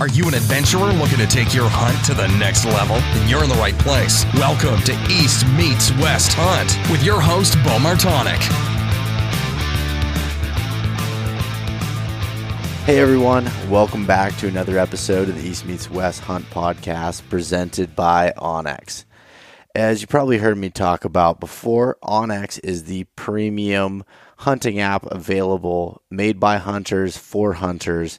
Are you an adventurer looking to take your hunt to the next level? Then you're in the right place. Welcome to East Meets West Hunt with your host, Beau Martonik. Hey everyone, welcome back to another episode of the East Meets West Hunt podcast presented by onX. As you probably heard me talk about before, onX is the premium hunting app available made by hunters for hunters.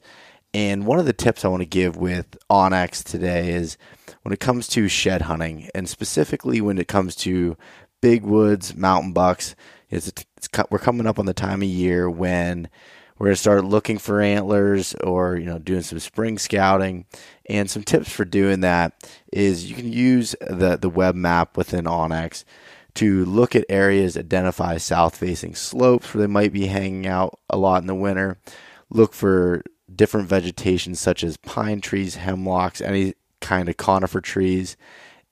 And one of the tips I want to give with onX today is when it comes to shed hunting, and specifically when it comes to big woods, mountain bucks, it's, it's we're coming up on the time of year when we're going to start looking for antlers or you know doing some spring scouting. And some tips for doing that is you can use the the web map within onX to look at areas, identify south facing slopes where they might be hanging out a lot in the winter. Look for different vegetation such as pine trees, hemlocks, any kind of conifer trees,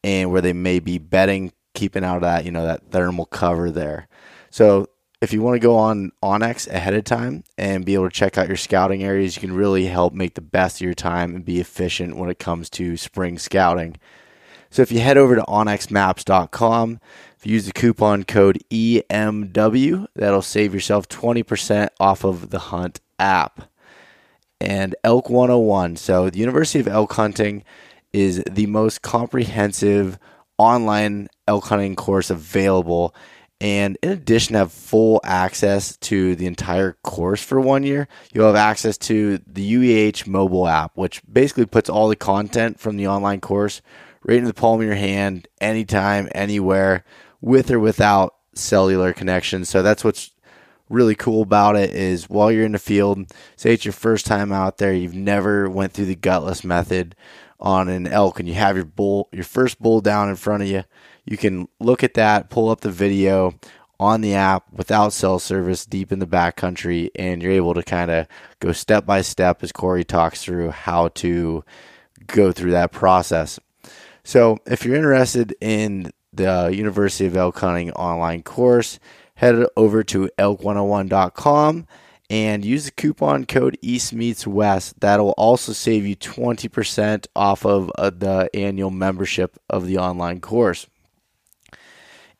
and where they may be bedding, keeping out of that, you know, that thermal cover there. So if you want to go on onX ahead of time and be able to check out your scouting areas, you can really help make the best of your time and be efficient when it comes to spring scouting. So if you head over to onxmaps.com, if you use the coupon code EMW, that'll save yourself 20% off of the Hunt app. And Elk 101. So the University of Elk Hunting is the most comprehensive online elk hunting course available and in addition have full access to the entire course for one year, you'll have access to the UEH mobile app, which basically puts all the content from the online course right in the palm of your hand, anytime, anywhere, with or without cellular connection. So that's what's really cool about it is while you're in the field, say it's your first time out there, you've never went through the gutless method on an elk and you have your bull your first bull down in front of you you can look at that, pull up the video on the app without cell service deep in the backcountry, and you're able to kind of go step by step as Corey talks through how to go through that process. So, if you're interested in the University of Elk Hunting online course, head over to elk101.com and use the coupon code East Meets West. That'll also save you 20% off of uh, the annual membership of the online course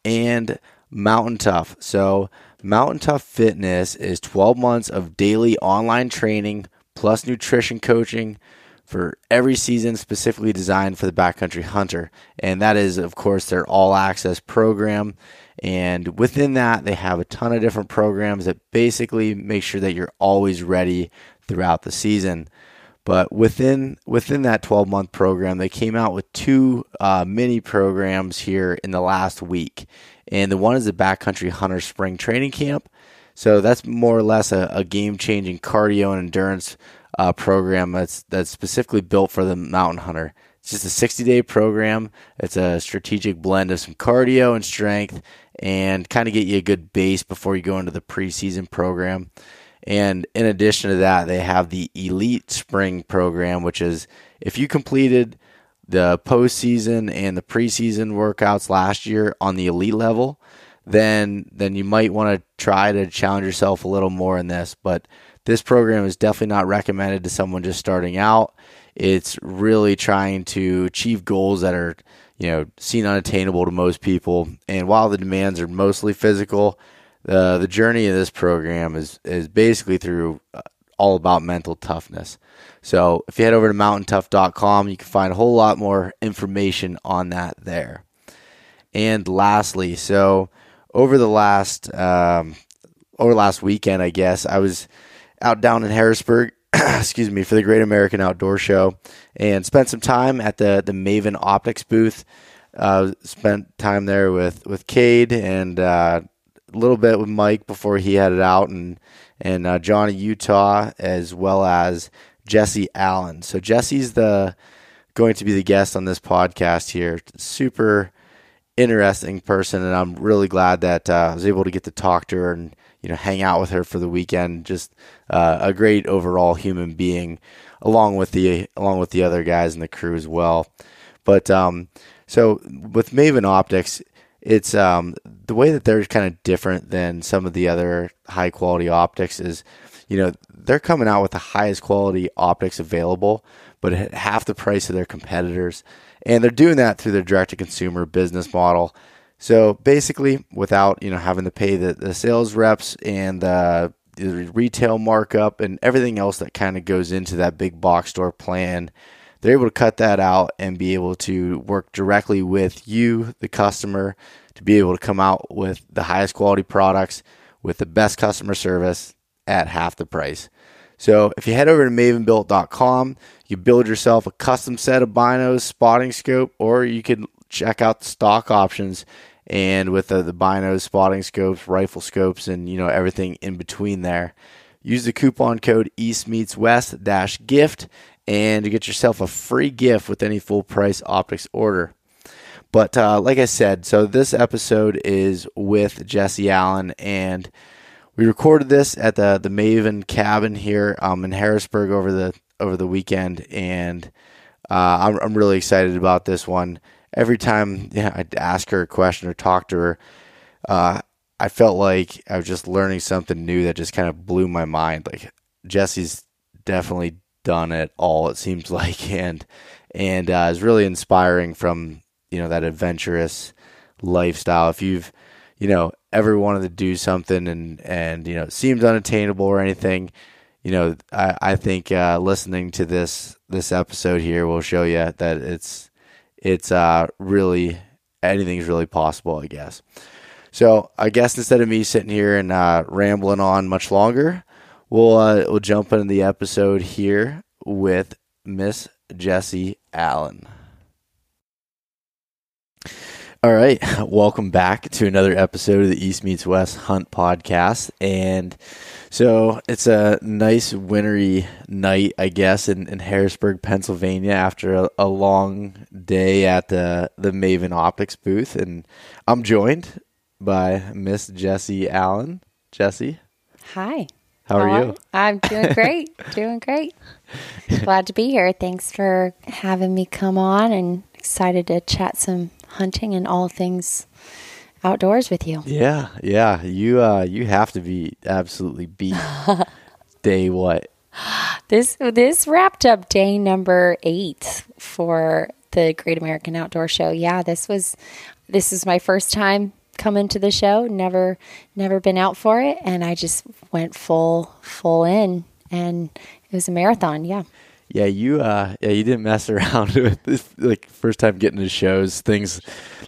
and Mountain Tough. So, Mountain Tough Fitness is 12 months of daily online training plus nutrition coaching for every season specifically designed for the backcountry hunter. And that is, of course, their all access program. And within that, they have a ton of different programs that basically make sure that you're always ready throughout the season. But within within that 12 month program, they came out with two uh, mini programs here in the last week, and the one is the Backcountry Hunter Spring Training Camp. So that's more or less a, a game changing cardio and endurance uh, program that's that's specifically built for the mountain hunter. It's just a 60 day program. It's a strategic blend of some cardio and strength, and kind of get you a good base before you go into the preseason program. And in addition to that, they have the Elite Spring program, which is if you completed the postseason and the preseason workouts last year on the elite level, then then you might want to try to challenge yourself a little more in this. But this program is definitely not recommended to someone just starting out. It's really trying to achieve goals that are, you know, seen unattainable to most people. And while the demands are mostly physical, the the journey of this program is is basically through uh, all about mental toughness. So if you head over to mountaintough.com, you can find a whole lot more information on that there. And lastly, so over the last um, over last weekend, I guess I was out down in Harrisburg, excuse me, for the Great American Outdoor Show, and spent some time at the the Maven Optics booth. Uh, spent time there with with Cade and uh, a little bit with Mike before he headed out, and and uh, Johnny Utah as well as Jessie Allen. So Jessie's the going to be the guest on this podcast here. Super interesting person, and I'm really glad that uh, I was able to get to talk to her and you know hang out with her for the weekend. Just uh, a great overall human being, along with the along with the other guys in the crew as well. But um, so with Maven Optics, it's um, the way that they're kind of different than some of the other high quality optics is you know, they're coming out with the highest quality optics available, but at half the price of their competitors. And they're doing that through their direct to consumer business model. So basically, without you know having to pay the, the sales reps and the, the retail markup and everything else that kind of goes into that big box store plan, they're able to cut that out and be able to work directly with you, the customer, to be able to come out with the highest quality products with the best customer service at half the price. So if you head over to mavenbuilt.com, you build yourself a custom set of binos, spotting scope, or you can check out the stock options and with the, the binos, spotting scopes, rifle scopes, and you know everything in between there. Use the coupon code East Meets West dash gift and to get yourself a free gift with any full price optics order. But uh, like I said, so this episode is with Jessie Allen, and we recorded this at the the Maven cabin here um, in Harrisburg over the over the weekend, and uh, I'm, I'm really excited about this one. Every time yeah, I'd ask her a question or talk to her, uh, I felt like I was just learning something new that just kind of blew my mind. Like Jessie's definitely done it all. It seems like, and and uh, is really inspiring from you know that adventurous lifestyle. If you've you know ever wanted to do something and and you know it seems unattainable or anything, you know I I think uh, listening to this this episode here will show you that it's it's uh, really anything's really possible. I guess. So I guess instead of me sitting here and uh, rambling on much longer, we'll uh, we'll jump into the episode here with Miss Jessie Allen. All right, welcome back to another episode of the East Meets West Hunt podcast, and so it's a nice wintry night, I guess, in, in Harrisburg, Pennsylvania, after a, a long day at the the Maven Optics booth, and I'm joined by Miss Jessie Allen. Jessie, Hi. how are you? I'm doing great. doing great. Glad to be here. Thanks for having me come on and excited to chat some hunting and all things outdoors with you. Yeah, yeah. You uh you have to be absolutely beat day what? This this wrapped up day number 8 for the Great American Outdoor Show. Yeah, this was this is my first time coming to the show. Never never been out for it and I just went full full in and it was a marathon. Yeah. Yeah, you uh yeah, you didn't mess around with this like first time getting to shows, things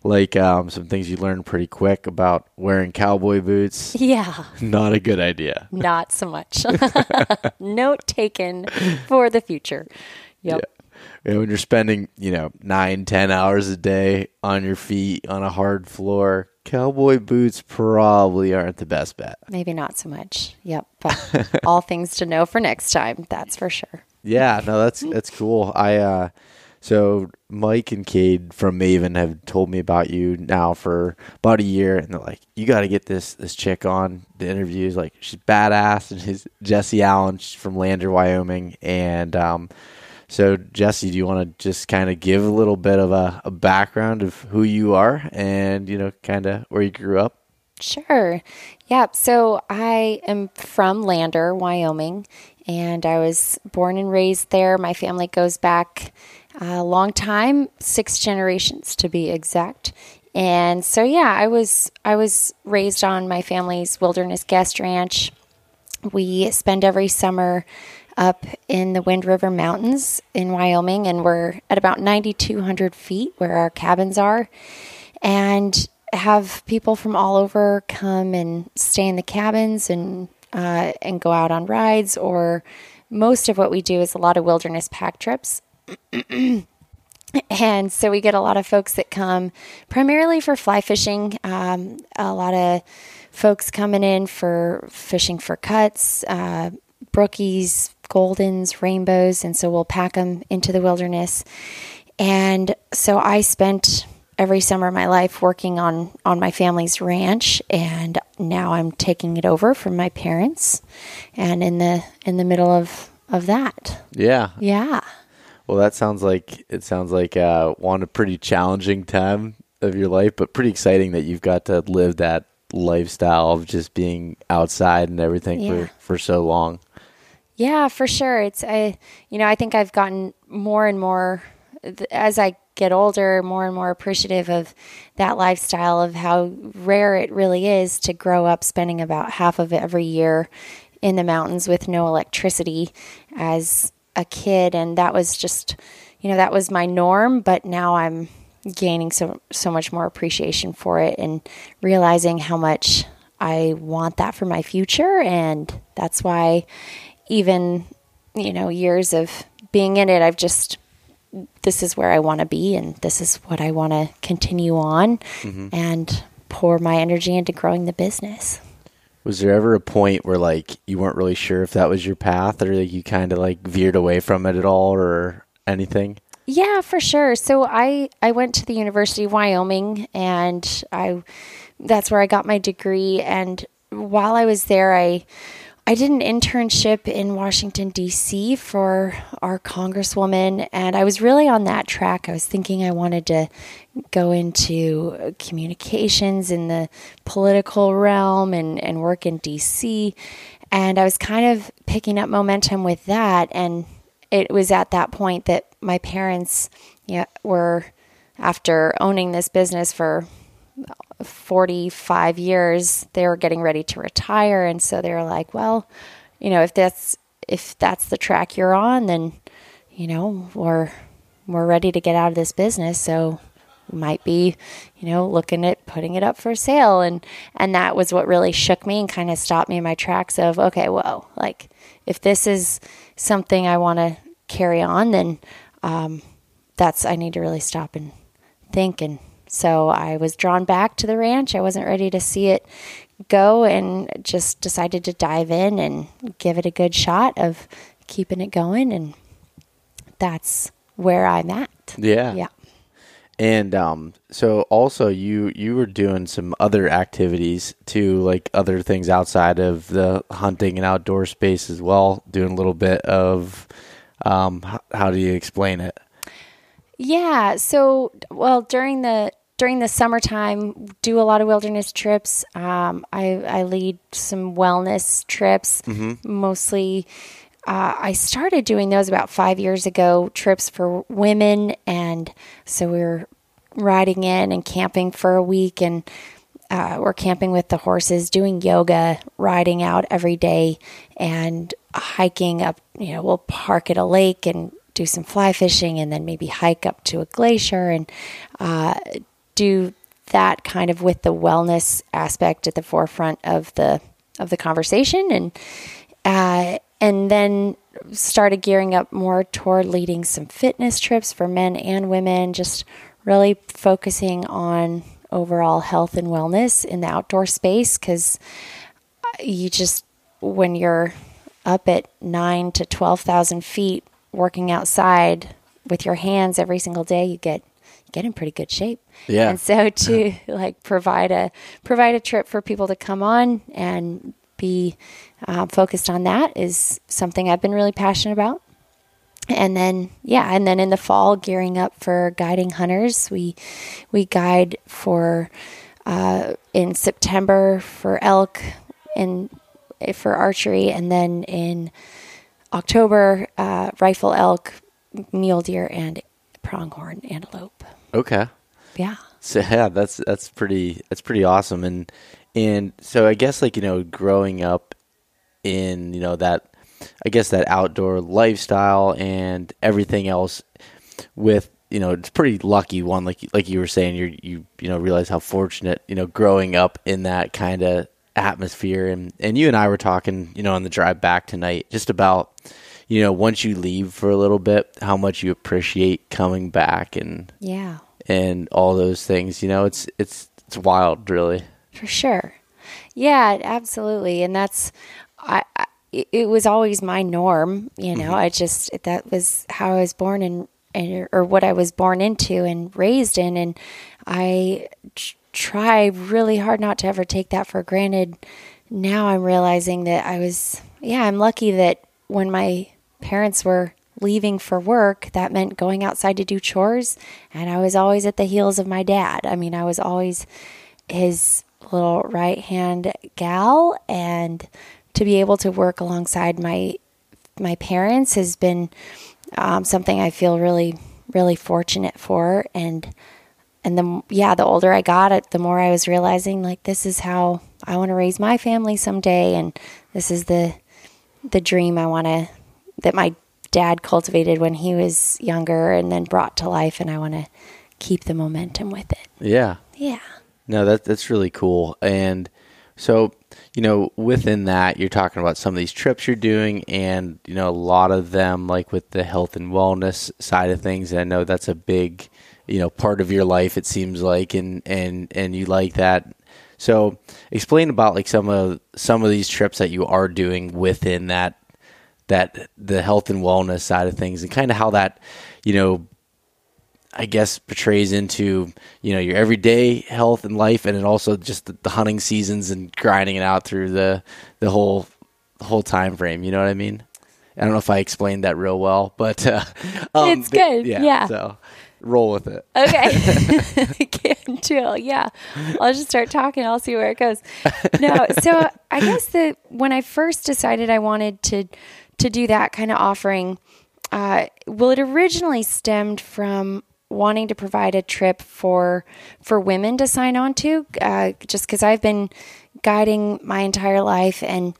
like um some things you learned pretty quick about wearing cowboy boots. Yeah. Not a good idea. Not so much. Note taken for the future. Yep. You know, when you're spending, you know, nine, ten hours a day on your feet on a hard floor, cowboy boots probably aren't the best bet. Maybe not so much. Yep. But all things to know for next time. That's for sure. Yeah, no, that's that's cool. I uh so Mike and Cade from Maven have told me about you now for about a year, and they're like, "You got to get this this chick on the interviews. Like, she's badass." And she's Jessie Allen. She's from Lander, Wyoming, and um, so Jessie, do you want to just kind of give a little bit of a, a background of who you are, and you know, kind of where you grew up? Sure. Yeah. So I am from Lander, Wyoming, and I was born and raised there. My family goes back a long time, six generations to be exact. And so yeah, I was I was raised on my family's wilderness guest ranch. We spend every summer up in the Wind River Mountains in Wyoming, and we're at about 9,200 feet where our cabins are. And have people from all over come and stay in the cabins and uh, and go out on rides. Or most of what we do is a lot of wilderness pack trips. and so we get a lot of folks that come primarily for fly fishing. Um, a lot of folks coming in for fishing for cuts, uh, brookies, goldens, rainbows, and so we'll pack them into the wilderness. And so I spent every summer of my life working on on my family's ranch and now I'm taking it over from my parents and in the in the middle of of that. Yeah. Yeah. Well, that sounds like it sounds like uh, one a pretty challenging time of your life, but pretty exciting that you've got to live that lifestyle of just being outside and everything Yeah. for, for so long. Yeah, for sure. It's I, you know, I think I've gotten more and more as I get older, more and more appreciative of that lifestyle of how rare it really is to grow up spending about half of every year in the mountains with no electricity as a kid. And that was just you know that was my norm but now I'm gaining so so much more appreciation for it and realizing how much I want that for my future. And that's why even you know years of being in it I've just this is where I want to be and this is what I want to continue on mm-hmm. and pour my energy into growing the business. Was there ever a point where like you weren't really sure if that was your path or like you kind of like veered away from it at all or anything? Yeah, for sure. So I I went to the University of Wyoming and I that's where I got my degree and while I was there I I did an internship in Washington, D.C. for our Congresswoman, and I was really on that track. I was thinking I wanted to go into communications in the political realm and, and work in D.C. And I was kind of picking up momentum with that. And it was at that point that my parents you know, were, after owning this business for 45 years, they were getting ready to retire. And so they were like, well, you know, if that's, if that's the track you're on, then, you know, we're, we're ready to get out of this business. So might be, you know, looking at putting it up for sale. And, and that was what really shook me and kind of stopped me in my tracks of, okay, whoa, like if this is something I want to carry on, then, um, that's, I need to really stop and think and so I was drawn back to the ranch. I wasn't ready to see it go and just decided to dive in and give it a good shot of keeping it going. And that's where I'm at. Yeah. Yeah. And um, so also you you were doing some other activities too, like other things outside of the hunting and outdoor space as well. Doing a little bit of um, how do you explain it? Yeah. So well during the during the summertime, do a lot of wilderness trips. Um, I, I, lead some wellness trips, mm-hmm. mostly. Uh, I started doing those about five years ago, trips for women. And so we were riding in and camping for a week. And uh, we're camping with the horses, doing yoga, riding out every day, and hiking up. You know, we'll park at a lake and do some fly fishing and then maybe hike up to a glacier and uh, do that kind of with the wellness aspect at the forefront of the of the conversation and uh, and then started gearing up more toward leading some fitness trips for men and women just really focusing on overall health and wellness in the outdoor space because you just when you're up at nine to twelve thousand feet working outside with your hands every single day you get get in pretty good shape. Yeah. And so to like provide a provide a trip for people to come on and be uh, focused on that is something I've been really passionate about. And then yeah, and then in the fall, gearing up for guiding hunters, we we guide for uh, in September for elk and for archery, and then in October, uh, rifle elk, mule deer, and pronghorn antelope. Okay. Yeah. So yeah, that's that's pretty that's pretty awesome, and and so I guess like you know growing up in you know that I guess that outdoor lifestyle and everything else with you know it's pretty lucky one like like you were saying you you you know realize how fortunate you know growing up in that kind of atmosphere. And and you and I were talking you know on the drive back tonight just about you know, once you leave for a little bit, how much you appreciate coming back and yeah, and all those things. You know, it's it's it's wild, really. For sure. Yeah, absolutely, and that's I. I it was always my norm, you know. Mm-hmm. I just that was how I was born and, and or what I was born into and raised in, and I try really hard not to ever take that for granted. Now I'm realizing that I was, yeah, I'm lucky that when my parents were leaving for work, that meant going outside to do chores. And I was always at the heels of my dad. I mean, I was always his little right hand gal. And to be able to work alongside my my parents has been um, something I feel really, really fortunate for. And and the yeah, the older I got, the more I was realizing like this is how I want to raise my family someday, and this is the the dream I want to that my dad cultivated when he was younger and then brought to life, and I want to keep the momentum with it. Yeah. Yeah. No, that that's really cool. And so, you know, within that, you're talking about some of these trips you're doing, and you know, a lot of them, like with the health and wellness side of things. And I know that's a big, you know, part of your life. It seems like, and and and you like that. So, explain about like some of some of these trips that you are doing within that that the health and wellness side of things, and kind of how that, you know, I guess portrays into you know your everyday health and life, and then also just the, the, hunting seasons and grinding it out through the the whole the whole time frame. You know what I mean? I don't know if I explained that real well, but uh, um, it's good. Yeah, yeah. So roll with it. Okay, can do. Yeah, I'll just start talking. I'll see where it goes. No, so I guess that when I first decided I wanted to to do that kind of offering. Uh, well, it originally stemmed from wanting to provide a trip for for women to sign on to, uh, just because I've been guiding my entire life, and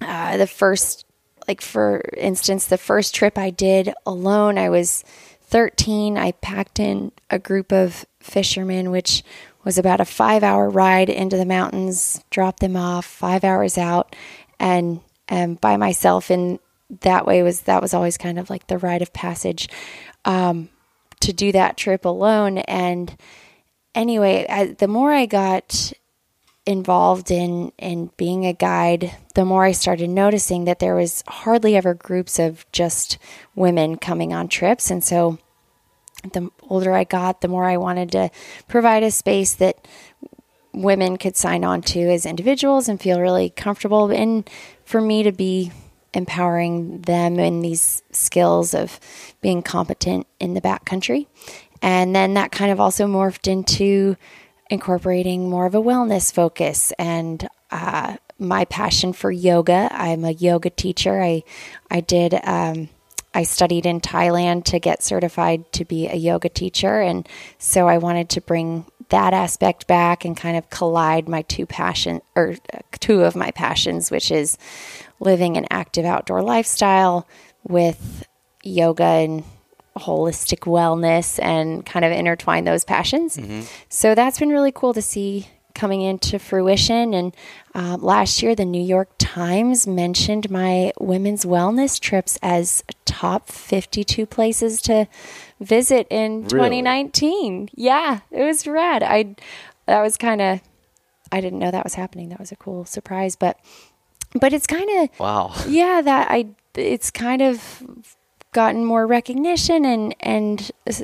uh, the first, like for instance, the first trip I did alone, I was 13. I packed in a group of fishermen, which was about a five hour ride into the mountains, dropped them off, five hours out, and and by myself. And that way was that was always kind of like the rite of passage. Um, to do that trip alone. And anyway, I, the more I got involved in in being a guide, the more I started noticing that there was hardly ever groups of just women coming on trips, and so the older I got, the more I wanted to provide a space that women could sign on to as individuals and feel really comfortable and for me to be empowering them in these skills of being competent in the backcountry. And then that kind of also morphed into incorporating more of a wellness focus and uh, my passion for yoga. I'm a yoga teacher. I I did um, I studied in Thailand to get certified to be a yoga teacher, and so I wanted to bring that aspect back and kind of collide my two passion or two of my passions, which is living an active outdoor lifestyle with yoga and holistic wellness and kind of intertwine those passions. Mm-hmm. So that's been really cool to see coming into fruition. And uh, last year, the New York Times mentioned my women's wellness trips as top 52 places to visit in really? 2019. Yeah, it was rad. I that was kind of I didn't know that was happening. That was a cool surprise, but but it's kind of wow. Yeah, that I it's kind of gotten more recognition and and uh,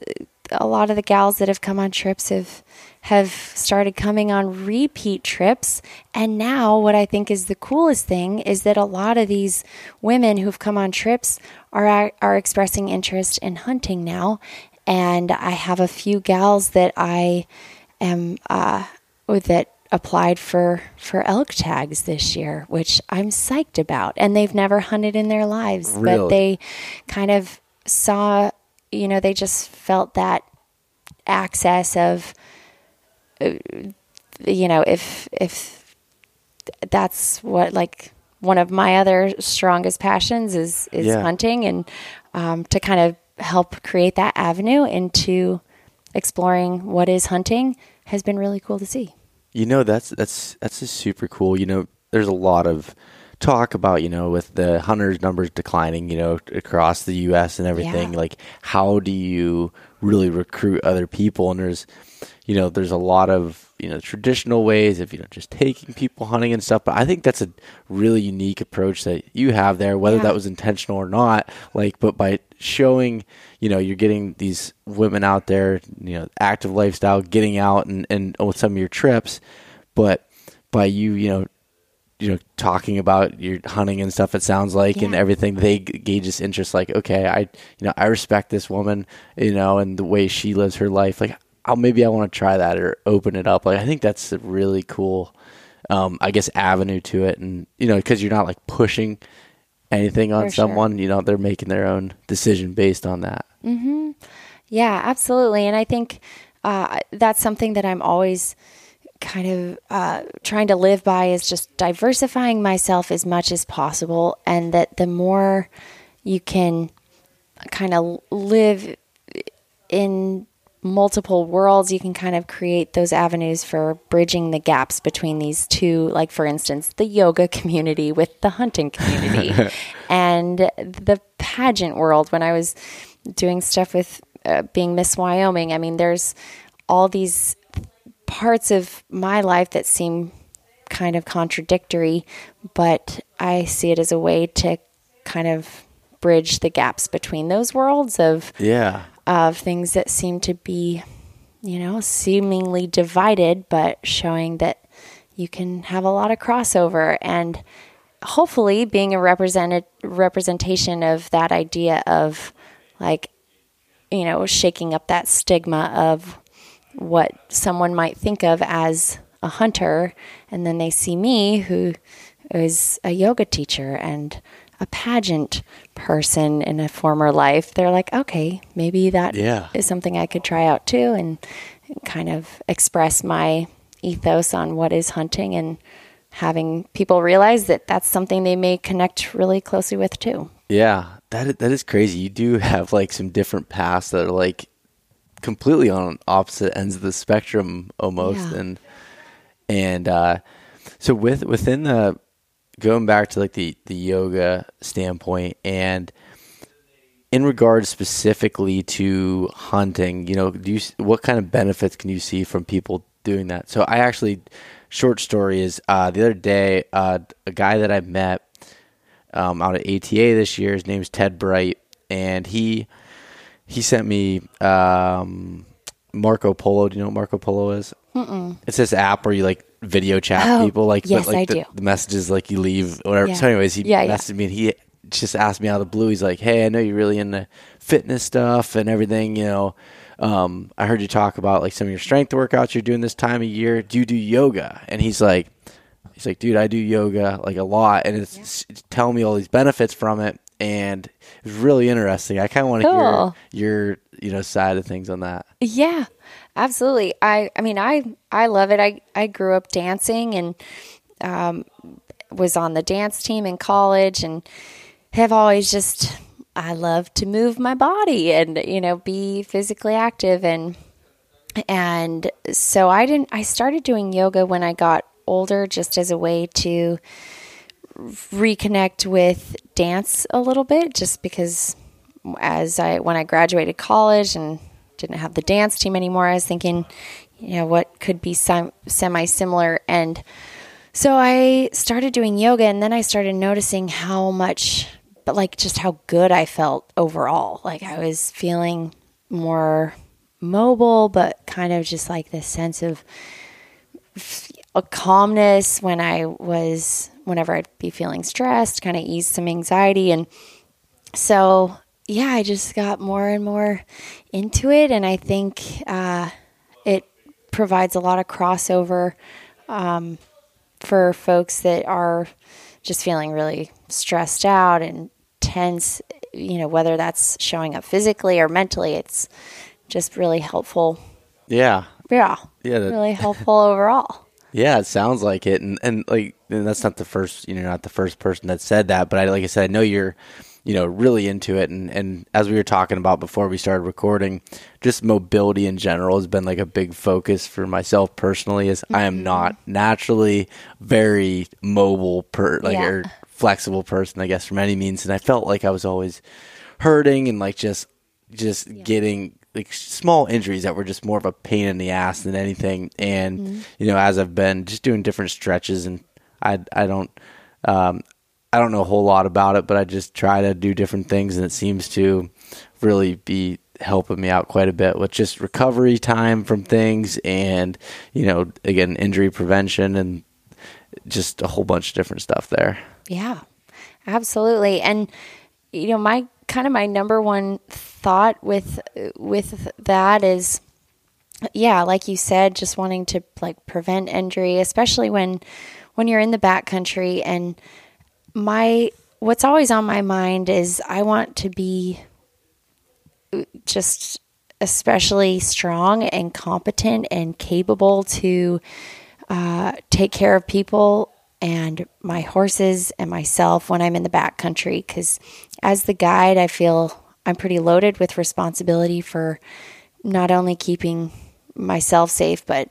a lot of the gals that have come on trips have have started coming on repeat trips and now what I think is the coolest thing is that a lot of these women who've come on trips are are expressing interest in hunting now and I have a few gals that I am uh, that applied for for elk tags this year, which I'm psyched about. And they've never hunted in their lives, really? but they kind of saw, you know, they just felt that access of you know, if if that's what like one of my other strongest passions is is yeah. hunting and um, to kind of help create that avenue into exploring what is hunting has been really cool to see. You know, that's that's that's just super cool. You know, there's a lot of talk about you know with the hunters numbers declining you know across the US and everything yeah. like how do you really recruit other people and there's you know there's a lot of you know traditional ways of you know just taking people hunting and stuff but I think that's a really unique approach that you have there whether yeah. that was intentional or not like but by showing you know you're getting these women out there you know active lifestyle getting out and and with some of your trips but by you you know you know talking about your hunting and stuff it sounds like yeah. and everything they gauge this interest like okay i you know i respect this woman you know and the way she lives her life like I'll, maybe i want to try that or open it up like i think that's a really cool um, i guess avenue to it and you know because you're not like pushing anything on For sure. someone, you know, they're making their own decision based on that. Hmm. Yeah, absolutely. And I think uh, that's something that I'm always kind of uh, trying to live by is just diversifying myself as much as possible. And that the more you can kind of live in multiple worlds, you can kind of create those avenues for bridging the gaps between these two. Like, for instance, the yoga community with the hunting community and the pageant world. When I was doing stuff with uh, being Miss Wyoming, I mean, there's all these parts of my life that seem kind of contradictory, but I see it as a way to kind of bridge the gaps between those worlds of Yeah. Of things that seem to be, you know, seemingly divided, but showing that you can have a lot of crossover. And hopefully being a represented representation of that idea of like, you know, shaking up that stigma of what someone might think of as a hunter and then they see me who is a yoga teacher and a pageant person in a former life they're like okay maybe that is Yeah. something i could try out too and kind of express my ethos on what is hunting and having people realize that that's something they may connect really closely with too Yeah, that is, that is crazy. You do have like some different paths that are like completely on opposite ends of the spectrum almost, Yeah. and and uh, so with within the going back to like the the yoga standpoint and in regards specifically to hunting, you know, do you what kind of benefits can you see from people doing that? So I actually short story is uh, the other day uh, a guy that I met um, out at ATA this year. His name's Ted Bright, and he he sent me um, Marco Polo. Do you know what Marco Polo is? Mm-mm. It's this app where you like video chat Oh, people. Like, yes, but, like I the, do. the messages like you leave whatever. Yeah. So, anyways, he Yeah, yeah. messaged me and he just asked me out of the blue. He's like, "Hey, I know you're really into fitness stuff and everything. You know, um, I heard you talk about like some of your strength workouts you're doing this time of year. Do you do yoga?" And he's like, "He's like, dude, I do yoga like a lot, and it's, it's telling me all these benefits from it." And it was really interesting. I kind of want to Cool. hear your, you know, side of things on that. Yeah, absolutely. I I mean I I love it. I I grew up dancing and um, was on the dance team in college and have always just I love to move my body and you know be physically active and and so I didn't I started doing yoga when I got older just as a way to reconnect with dance a little bit just because as I when I graduated college and didn't have the dance team anymore. I was thinking you know what could be sem- semi similar and so I started doing yoga and then I started noticing how much but like just how good I felt overall. Like I was feeling more mobile but kind of just like this sense of a calmness when I was whenever I'd be feeling stressed, kind of ease some anxiety. And so yeah, I just got more and more into it and I think uh, it provides a lot of crossover um, for folks that are just feeling really stressed out and tense, you know, whether that's showing up physically or mentally, it's just really helpful. Yeah, Yeah. Yeah, that- really helpful overall. Yeah, it sounds like it, and and like and that's not the first, you know, not the first person that said that, but I like I said, I know you're, you know, really into it, and and as we were talking about before we started recording, just mobility in general has been like a big focus for myself personally. Is I am not naturally very mobile per like Yeah. or flexible person, I guess, from any means, and I felt like I was always hurting and like just just getting like small injuries that were just more of a pain in the ass than anything. And you know, as I've been just doing different stretches, and I I don't um, I don't know a whole lot about it, but I just try to do different things, and it seems to really be helping me out quite a bit with just recovery time from things, and you know, again, injury prevention and just a whole bunch of different stuff there. Yeah, absolutely. And you know, my kind of my number one thought with with that is yeah, like you said, just wanting to like prevent injury, especially when when you're in the backcountry and my what's always on my mind is I want to be just especially strong and competent and capable to uh, take care of people and my horses and myself when I'm in the back country. Because as the guide, I feel I'm pretty loaded with responsibility for not only keeping myself safe, but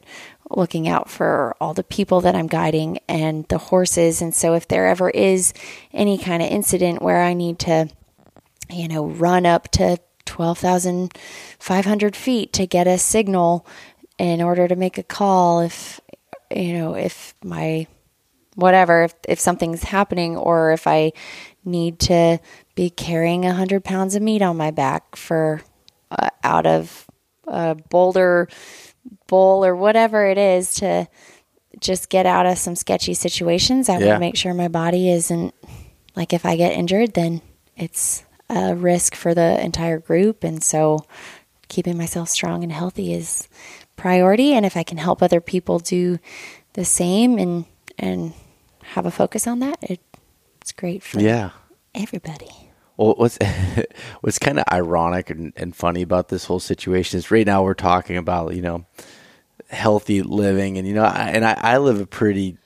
looking out for all the people that I'm guiding and the horses. And so if there ever is any kind of incident where I need to, you know, run up to 12,500 feet to get a signal in order to make a call, if, you know, if my whatever, if, if something's happening or if I need to be carrying 100 pounds of meat on my back for uh, out of a boulder bowl or whatever it is to just get out of some sketchy situations. I want to make sure my body isn't like if I get injured, then it's a risk for the entire group. And so keeping myself strong and healthy is priority. And if I can help other people do the same and, and have a focus on that, it, it's great for yeah. everybody. Well, what's what's kind of ironic and, and funny about this whole situation is right now we're talking about you know healthy living, and you know, I, and I, I live a pretty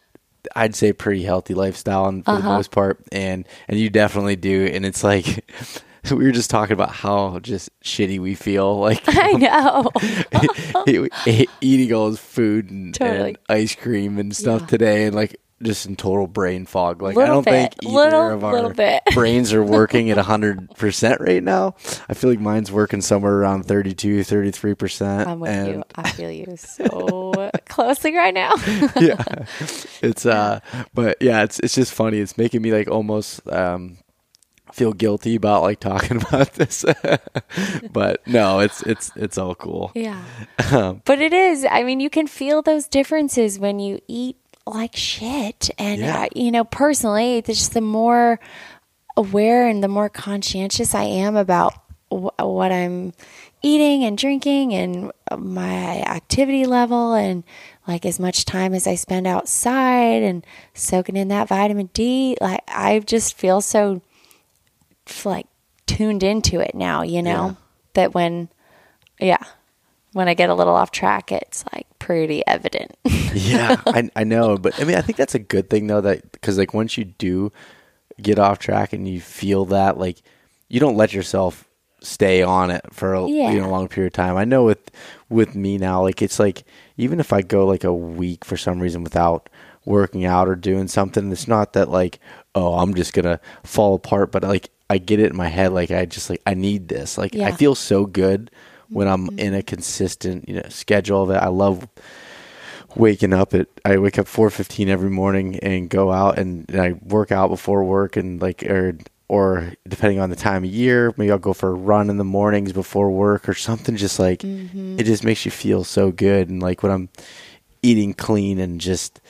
I'd say pretty healthy lifestyle and for uh-huh. the most part and and you definitely do and it's like we were just talking about how just shitty we feel like I know eating all this food and, totally. and ice cream and stuff yeah. today and like just in total brain fog. Like little I don't bit. think either little, of our brains are working at 100% right now. I feel like mine's working somewhere around 32, 33%. I'm with and you. I feel you so closely right now. yeah. It's uh but yeah, it's it's just funny. It's making me like almost um feel guilty about like talking about this but no it's it's it's all cool yeah um, but it is i mean you can feel those differences when you eat like shit. And, yeah. uh, you know, personally, just the more aware and the more conscientious I am about w- what I'm eating and drinking and my activity level and like as much time as I spend outside and soaking in that vitamin D, like I just feel so like tuned into it now, you know, yeah. that when, yeah, when I get a little off track, it's like pretty evident. yeah, I, I know, but I mean, I think that's a good thing though, that because like once you do get off track and you feel that, like you don't let yourself stay on it for a yeah. you know long period of time. I know with with me now, like it's like even if I go like a week for some reason without working out or doing something, it's not that like oh I'm just gonna fall apart, but like I get it in my head, like I just like I need this. Like yeah. I feel so good when I'm mm-hmm. in a consistent you know schedule of it. I love waking up at I wake up 4:15 every morning and go out and, and, I work out before work and like or or depending on the time of year, maybe I'll go for a run in the mornings before work or something just like mm-hmm. it just makes you feel so good and like when I'm eating clean and just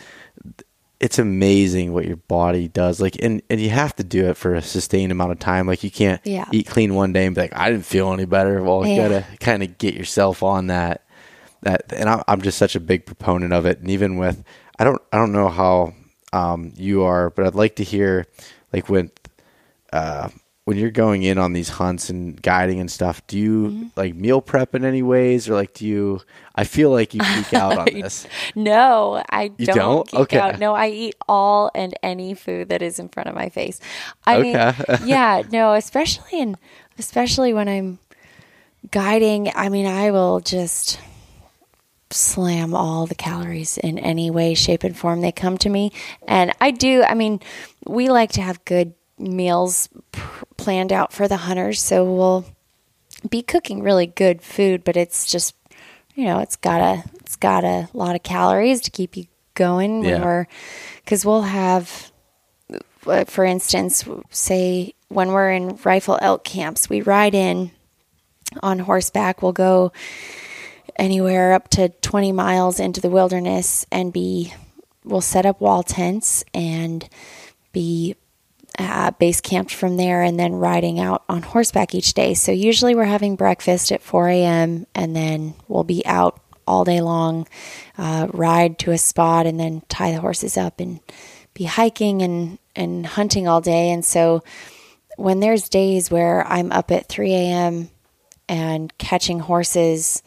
it's amazing what your body does. Like, and, and you have to do it for a sustained amount of time. Like, you can't yeah. eat clean one day and be like, I didn't feel any better. Well, you yeah. gotta kind of get yourself on that. That, and I, I'm just such a big proponent of it. And even with, I don't, I don't know how um, you are, but I'd like to hear, like, with uh, when you're going in on these hunts and guiding and stuff, do you mm-hmm. like meal prep in any ways, or like do you? I feel like you geek out on this. no, I you don't. don't? okay. Out. No, I eat all and any food that is in front of my face. I okay. mean, yeah, no, especially in especially when I'm guiding. I mean, I will just slam all the calories in any way, shape, and form they come to me. And I do, I mean, we like to have good meals pr- planned out for the hunters. So we'll be cooking really good food, but it's just, you know, it's got a, it's got a lot of calories to keep you going when yeah. we're, cause we'll have, uh, for instance, say when we're in rifle elk camps, we ride in on horseback. We'll go anywhere up to 20 miles into the wilderness and be, we'll set up wall tents and be uh, base camped from there and then riding out on horseback each day. So usually we're having breakfast at 4 a.m. and then we'll be out all day long, uh, ride to a spot and then tie the horses up and be hiking and and hunting all day. And so when there's days where I'm up at 3 a.m. and catching horses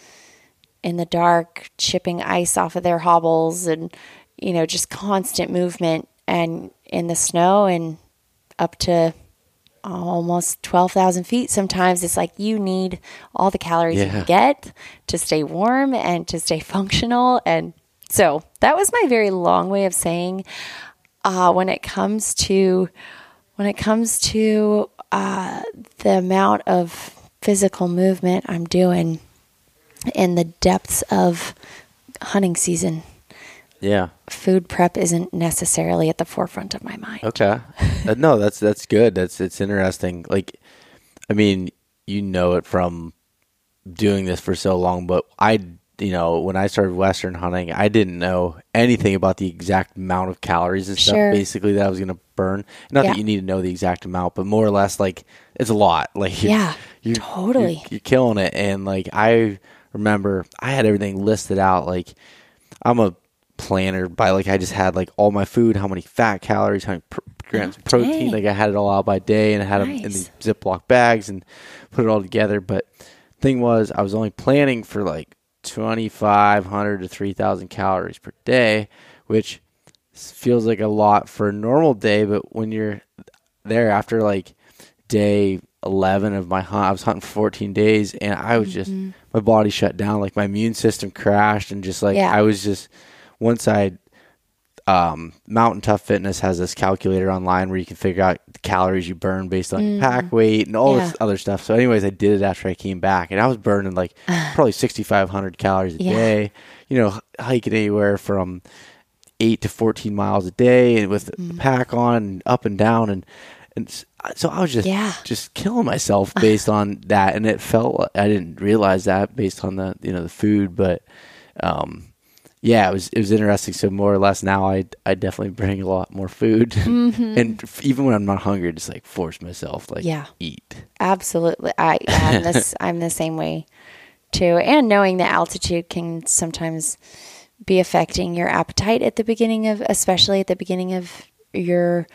in the dark, chipping ice off of their hobbles, and, you know, just constant movement and in the snow and up to almost 12,000 feet. Sometimes it's like you need all the calories you can get to stay warm and to stay functional. And so that was my very long way of saying uh, when it comes to when it comes to uh, the amount of physical movement I'm doing in the depths of hunting season, Yeah. food prep isn't necessarily at the forefront of my mind. Okay. Uh, no, that's that's good. That's it's interesting. Like, I mean, you know it from doing this for so long, but I, you know, when I started western hunting, I didn't know anything about the exact amount of calories and stuff. Basically, that I was going to burn. Not Yeah. that you need to know the exact amount, but more or less, like it's a lot. Like, you're- Yeah, you're, totally. you're, you're killing it. And like, I remember I had everything listed out. Like, I'm a planner by like I just had like all my food, how many fat calories, how many pr- grams of protein. Dang. Like I had it all out by day and I had them in Nice. the Ziploc bags and put it all together. But thing was, I was only planning for like 2,500 to 3,000 calories per day, which feels like a lot for a normal day. But when you're there after like day 11 of my hunt, I was hunting for 14 days and I was just, Mm-hmm. my body shut down. Like my immune system crashed and just like, Yeah. I was just, once I um, Mountain Tough Fitness has this calculator online where you can figure out the calories you burn based on your pack weight and all this Mm. Other stuff. So, anyways, I did it after I came back, and I was burning like probably sixty five hundred calories a Yeah. day. You know, hiking anywhere from eight to fourteen miles a day, and with Mm. the pack on, and up and down, and and so I was just Yeah. just killing myself based on that, and it felt I didn't realize that based on the you know the food, but um, yeah, it was it was interesting. So more or less now, I I definitely bring a lot more food, and f- even when I'm not hungry, just like force myself like Mm-hmm. Yeah. eat. Absolutely. I I'm this I'm the same way too. And knowing that altitude can sometimes be affecting your appetite at the beginning of especially at the beginning of your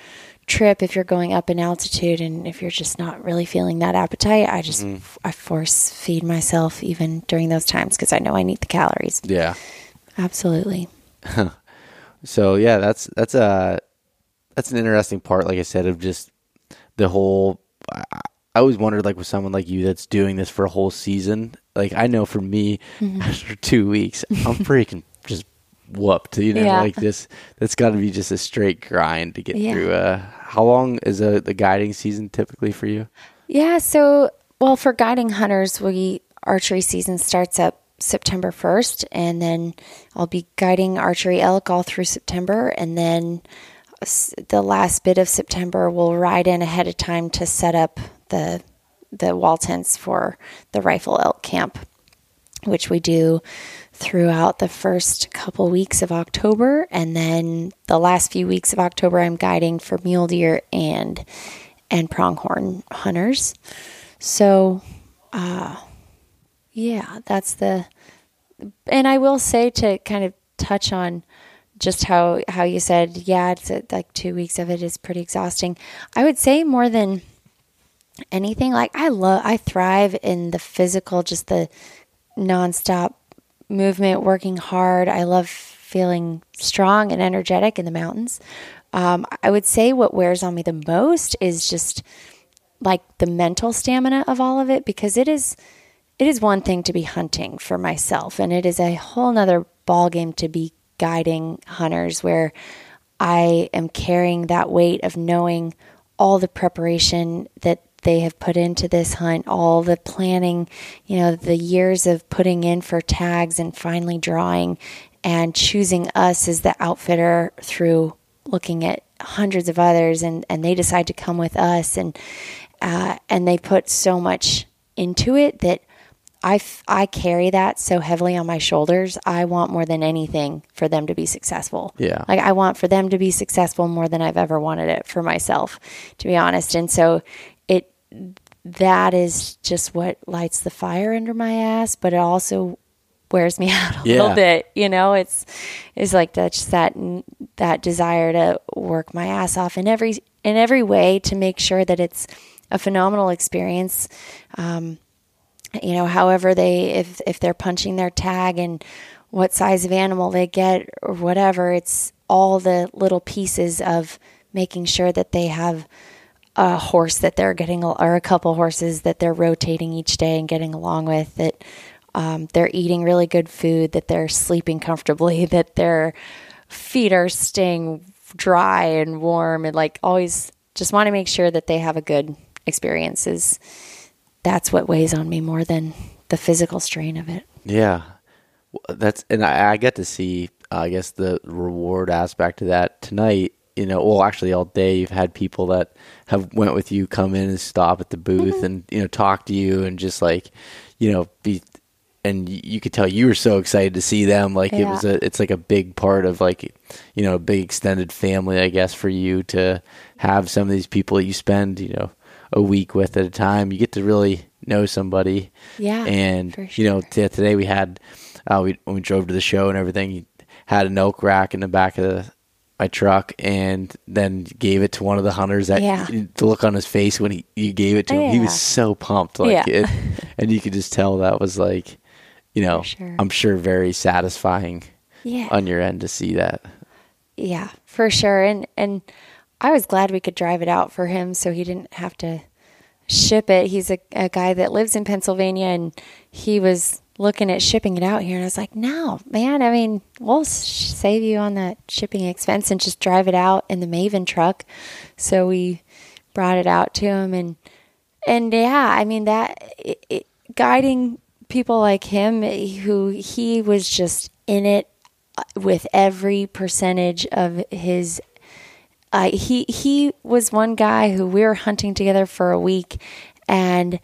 trip if you're going up in altitude and if you're just not really feeling that appetite, I just I force feed myself even during those times because I know I need the calories. Yeah. Absolutely. So yeah, that's that's a that's an interesting part. Like I said, of just the whole. I, I always wondered, like, with someone like you that's doing this for a whole season. Like, I know for me, Mm-hmm. after two weeks, I'm freaking just whooped. You know, Yeah. like this. That's got to be just a straight grind to get Yeah. through. Uh, how long is a, the guiding season typically for you? Yeah, so well for guiding hunters, we archery season starts up September 1st and then I'll be guiding archery elk all through September and then the last bit of September we'll ride in ahead of time to set up the the wall tents for the rifle elk camp which we do throughout the first couple weeks of October and then the last few weeks of October I'm guiding for mule deer and and pronghorn hunters. So uh yeah, that's the and I will say to kind of touch on just how how you said yeah, it's uh, like 2 weeks of it is pretty exhausting. I would say more than anything like I love I thrive in the physical just the nonstop movement, working hard. I love feeling strong and energetic in the mountains. Um, I would say what wears on me the most is just like the mental stamina of all of it because it is it is one thing to be hunting for myself and it is a whole nother ballgame to be guiding hunters where I am carrying that weight of knowing all the preparation that they have put into this hunt, all the planning, you know, the years of putting in for tags and finally drawing and choosing us as the outfitter through looking at hundreds of others and, and they decide to come with us and uh, and they put so much into it that I, f- I carry that so heavily on my shoulders. I want more than anything for them to be successful. Yeah. Like I want for them to be successful more than I've ever wanted it for myself, to be honest. And so it that is just what lights the fire under my ass, but it also wears me out a Yeah. little bit. You know, it's it's like that just that that desire to work my ass off in every in every way to make sure that it's a phenomenal experience. Um, you know, however they if if they're punching their tag and what size of animal they get or whatever, it's all the little pieces of making sure that they have a horse that they're getting or a couple horses that they're rotating each day and getting along with that um, they're eating really good food that they're sleeping comfortably that their feet are staying dry and warm and like always just want to make sure that they have a good experience is that's what weighs on me more than the physical strain of it Yeah, that's and I, I get to see, uh, I guess, the reward aspect of that tonight. You know, well, actually, all day you've had people that have went with you come in and stop at the booth Mm-hmm. and you know talk to you and just like, you know, be. And you could tell you were so excited to see them. Like it was a, it's like a big part of like, you know, a big extended family, I guess, for you to have some of these people that you spend, you know, a week with at a time. You get to really know somebody. Yeah, And for you know, t- today we had uh, we when we drove to the show and everything, he had an elk rack in the back of the, my truck, and then gave it to one of the hunters. That Yeah. the look on his face when he you gave it to him, he was so pumped. Like, Yeah. it, and you could just tell that was like, you know, sure. I'm sure very satisfying yeah on your end to see that. Yeah, for sure. And and I was glad we could drive it out for him so he didn't have to ship it. He's a, a guy that lives in Pennsylvania and he was looking at shipping it out here and I was like, "No, man, I mean, we'll s- save you on that shipping expense and just drive it out in the Maven truck." So we brought it out to him and and yeah, I mean that it, it, guiding people like him who he was just in it uh, with every percentage of his uh, he he was one guy who we were hunting together for a week and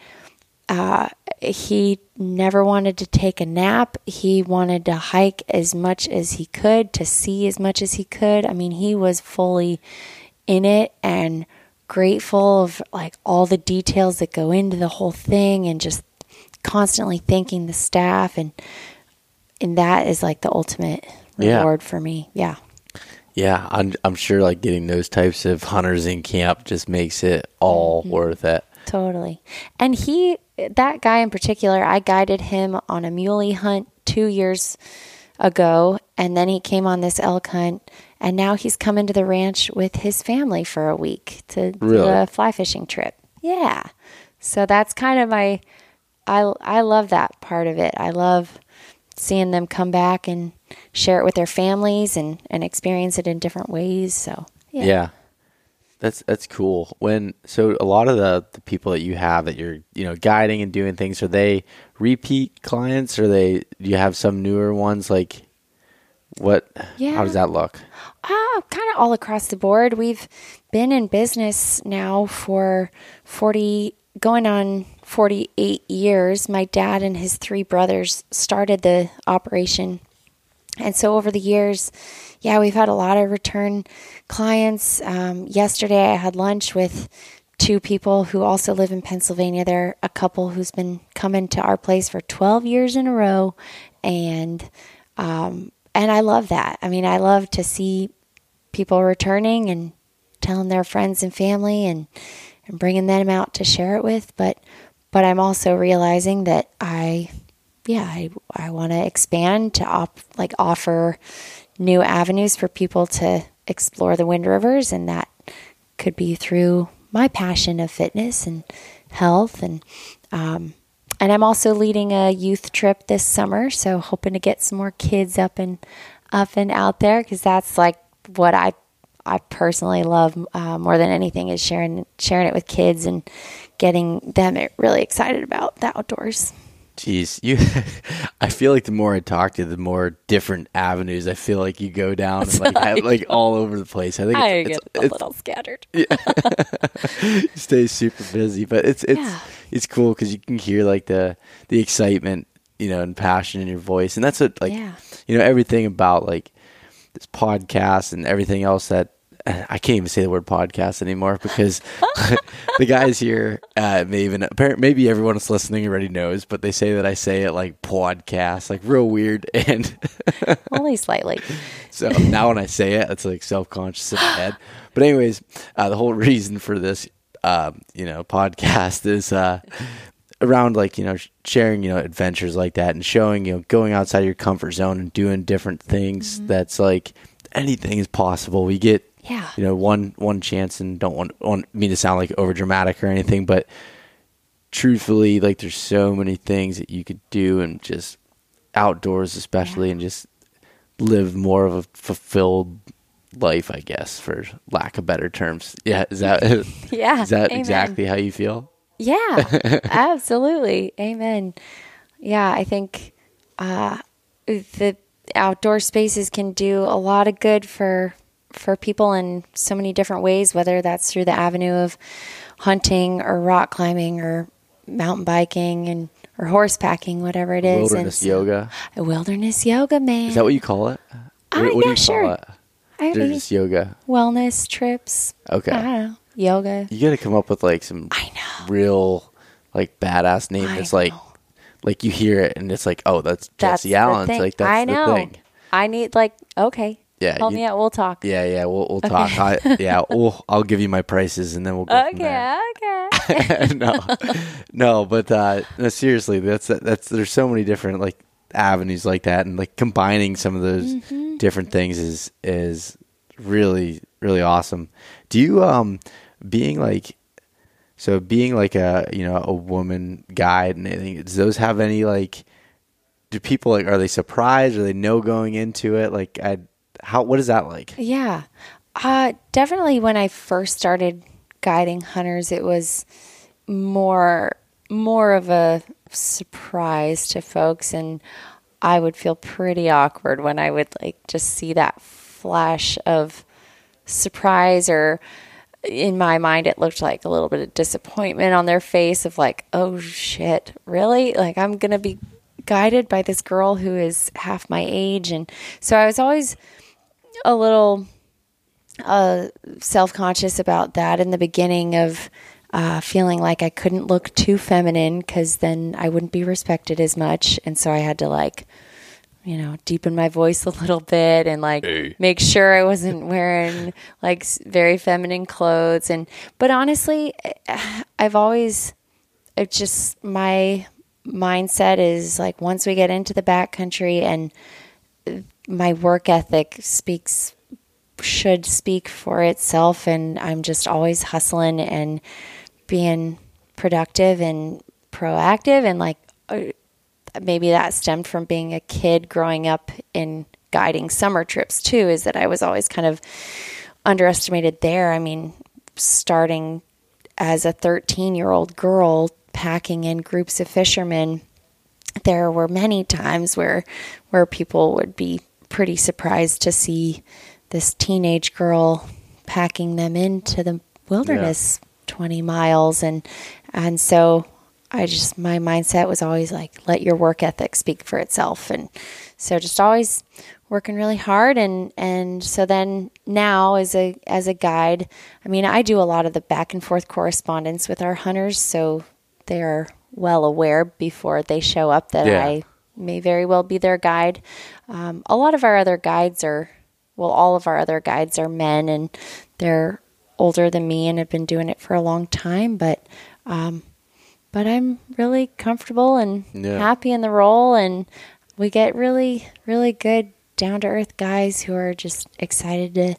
uh, he never wanted to take a nap. He wanted to hike as much as he could, to see as much as he could. I mean, he was fully in it and grateful of like all the details that go into the whole thing and just constantly thanking the staff and and that is like the ultimate Yeah. reward for me. Yeah. Yeah, I'm I'm sure like getting those types of hunters in camp just makes it all Mm-hmm. worth it. Totally. And he, that guy in particular, I guided him on a muley hunt two years ago. And then he came on this elk hunt. And now he's coming to the ranch with his family for a week to do a fly fishing trip. Yeah. So that's kind of my, I, I love that part of it. I love seeing them come back and share it with their families and, and experience it in different ways. So, yeah. Yeah. That's that's cool. When so a lot of the, the people that you have that you're you know guiding and doing things are they repeat clients or they do you have some newer ones like what Yeah. how does that look? Ah, kind of all across the board. We've been in business now for 40, going on 48 years. My dad and his three brothers started the operation. And so over the years, yeah, we've had a lot of return clients. Um, yesterday, I had lunch with two people who also live in Pennsylvania. They're a couple who's been coming to our place for 12 years in a row. And, um, and I love that. I mean, I love to see people returning and telling their friends and family and, and bringing them out to share it with. But, but I'm also realizing that I, yeah, I, I want to expand to op, like offer new avenues for people to explore the Wind Rivers, and that could be through my passion of fitness and health, and um, and I'm also leading a youth trip this summer, so hoping to get some more kids up and up and out there because that's like what I I personally love uh, more than anything is sharing sharing it with kids and getting them really excited about the outdoors. Jeez, you I feel like the more I talk to you, the more different avenues I feel like you go down and like have, like all over the place. I think I it's, get it's, a it's, little scattered. Yeah, stay super busy, but it's it's Yeah. it's cool because you can hear like the the excitement, you know, and passion in your voice, and that's what like Yeah. you know everything about like this podcast and everything else that I can't even say the word podcast anymore because the guys here, uh, may even apparently maybe everyone that's listening already knows, but they say that I say it like podcast, like real weird, and Only slightly. so now when I say it, it's like self conscious in my head. But anyways, uh, the whole reason for this, um, you know, podcast is uh, around like you know sharing you know adventures like that and showing you know going outside your comfort zone and doing different things. That's like anything is possible. We get Yeah. you know one one chance and don't want want me to sound like over dramatic or anything, but truthfully, like there's so many things that you could do and just outdoors, especially, and just live more of a fulfilled life, I guess, for lack of better terms. Yeah, is that Yeah. is that Amen. exactly how you feel? Yeah, absolutely. Amen. Yeah, I think uh, the outdoor spaces can do a lot of good for for people in so many different ways, whether that's through the avenue of hunting or rock climbing or mountain biking and or horse packing, whatever it is. Wilderness so- yoga Wilderness yoga, man. is that what you call it? Uh, what, what do yeah, you sure. call it? I just yoga. wellness trips. Okay. I don't know. Yoga. You got to come up with like some I know. real like badass name. I It's like know. like you hear it and it's like, oh, that's That's Jessie the Allen's. thing. Like that's I the know. thing. I need like okay. Yeah, Help you- me out. We'll talk. Yeah, yeah, we'll we'll talk. I, yeah, we'll, I'll give you my prices and then we'll go from there. Okay, okay. no, no, but uh, no, seriously, that's that's there's so many different like avenues like that, and like combining some of those Mm-hmm. different things is is really really awesome. Do you um being like so being like a you know a woman guide and anything? Does those have any like? Do people like are they surprised? Are they know going into it? Like I, how what is that like? Yeah. Uh, definitely when I first started guiding hunters, it was more more of a surprise to folks and I would feel pretty awkward when I would like just see that flash of surprise or in my mind it looked like a little bit of disappointment on their face of like oh shit really like i'm gonna be guided by this girl who is half my age and so i was always a little uh, self-conscious about that in the beginning of uh, feeling like i couldn't look too feminine because then i wouldn't be respected as much and so i had to like you know, deepen my voice a little bit and like make sure I wasn't wearing like very feminine clothes. And, but honestly, I've always, it just my mindset is like once we get into the backcountry and my work ethic speaks, should speak for itself. And I'm just always hustling and being productive and proactive and like, uh, maybe that stemmed from being a kid growing up in guiding summer trips too is that I was always kind of underestimated there. I mean, starting as a 13 year old girl packing in groups of fishermen, there were many times where where people would be pretty surprised to see this teenage girl packing them into the wilderness 20 miles. And and so I just my mindset was always like let your work ethic speak for itself. And so just always working really hard. And and so then now as a as a guide I mean I do a lot of the back and forth correspondence with our hunters. So they are well aware before they show up that Yeah. I may very well be their guide. Um, a lot of our other guides are, well, all of our other guides are men and they're older than me and have been doing it for a long time. But, um, but I'm really comfortable and Yeah. happy in the role, and we get really, really good down to earth guys who are just excited to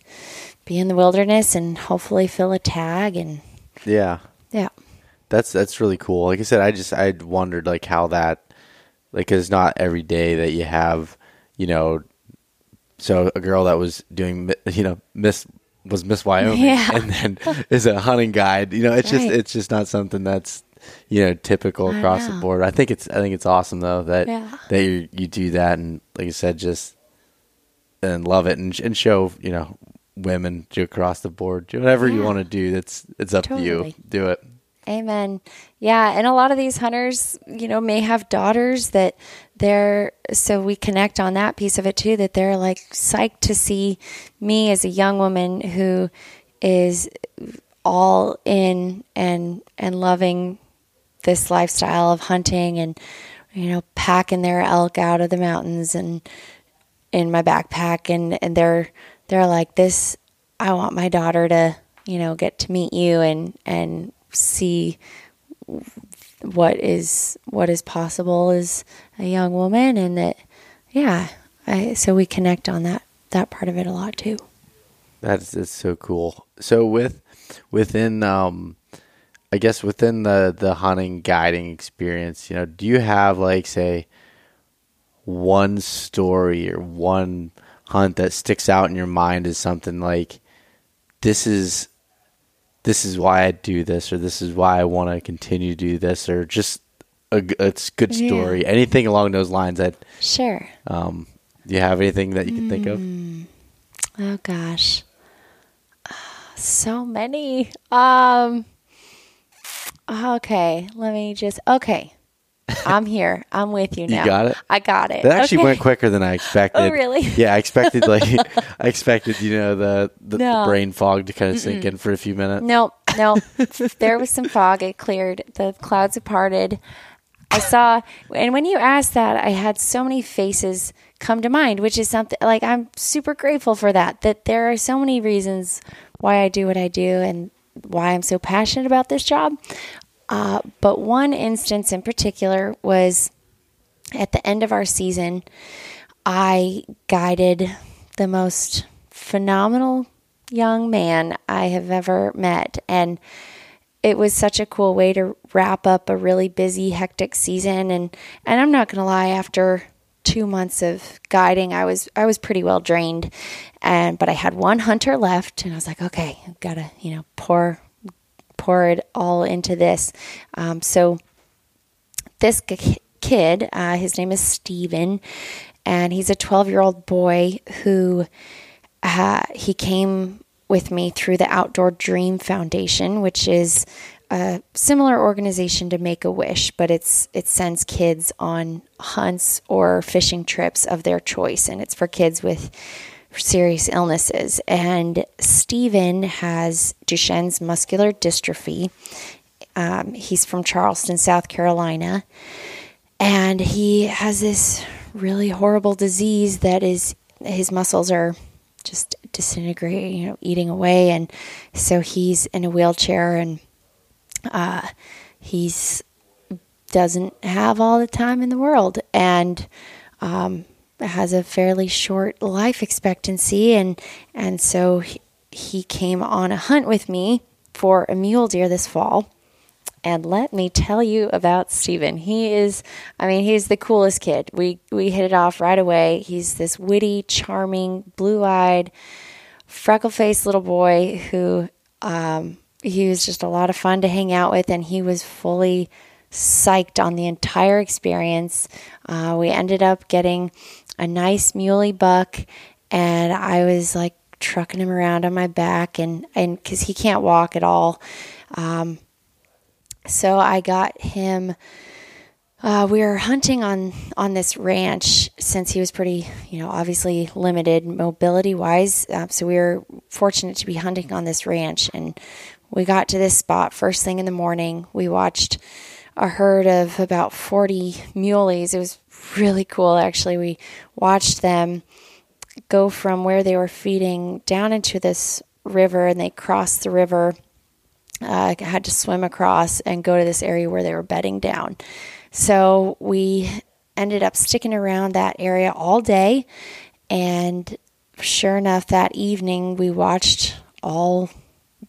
be in the wilderness and hopefully fill a tag and Yeah. yeah. That's that's really cool. Like I said, I just I wondered like how that like it's not every day that you have you know so a girl that was doing you know Miss was Miss Wyoming Yeah. and then is a hunting guide. You know, it's just it's just not something that's you know typical across the board. I think it's I think it's awesome though that Yeah. that you you do that and like I said just and love it and and show you know women across the board do whatever you want to do. That's it's up to you. Do it. Amen. Yeah, and a lot of these hunters, you know, may have daughters that they're so we connect on that piece of it too that they're like psyched to see me as a young woman who is all in and and loving this lifestyle of hunting and you know packing their elk out of the mountains and in my backpack and and they're they're like this I want my daughter to you know get to meet you and and see what is what is possible as a young woman and that yeah I, so we connect on that that part of it a lot too. That's that's so cool. So with within um i guess within the the hunting guiding experience you know do you have like say one story or one hunt that sticks out in your mind as something like this is this is why I do this or this is why I want to continue to do this or just a, a good story. Yeah. Anything along those lines that Sure. Um, do you have anything that you can mm. think of? Hmm. Oh gosh. So many. Um Okay, let me just Okay. I'm here. I'm with you now. You got it. I got it. That actually okay. went quicker than I oh, expected. oh, really? Yeah, I expected like I expected you know the the, no. the brain fog to kind of sink in for a few minutes. No, no. there was some fog. It cleared. The clouds have parted. I saw, and when you asked that, I had so many faces come to mind, which is something like I'm super grateful for that. That there are so many reasons why I do what I do and why I'm so passionate about this job. Uh, but one instance in particular was at the end of our season, I guided the most phenomenal young man I have ever met. And it was such a cool way to wrap up a really busy, hectic season. And, and I'm not going to lie, after two months of guiding, I was I was pretty well drained, and but I had one hunter left, and I was like, okay, I've got to you know pour pour it all into this. Um, so this kid, uh, his name is Steven, and he's a 12 year old boy who uh, he came with me through the Outdoor Dream Foundation, which is a similar organization to Make a Wish, but it's it sends kids on hunts or fishing trips of their choice, and it's for kids with serious illnesses. And Stephen has Duchenne's muscular dystrophy. Um, he's from Charleston, South Carolina. And he has this really horrible disease that is, his muscles are just disintegrating, you know, eating away. And so he's in a wheelchair and uh, he's doesn't have all the time in the world. And um, has a fairly short life expectancy, and and so he, he came on a hunt with me for a mule deer this fall. And let me tell you about Steven. He is, I mean, he's the coolest kid. We we hit it off right away. He's this witty, charming, blue-eyed, freckle-faced little boy who um, he was just a lot of fun to hang out with, and he was fully psyched on the entire experience. Uh, we ended up getting a nice muley buck, and I was like trucking him around on my back, and and because he can't walk at all, um, so I got him. Uh, we were hunting on on this ranch since he was pretty, you know, obviously limited mobility wise. Uh, so we were fortunate to be hunting on this ranch, and we got to this spot first thing in the morning. We watched a herd of about 40 muleys. It was really cool, actually. We watched them go from where they were feeding down into this river, and they crossed the river. Uh, had to swim across and go to this area where they were bedding down. So we ended up sticking around that area all day, and sure enough, that evening we watched all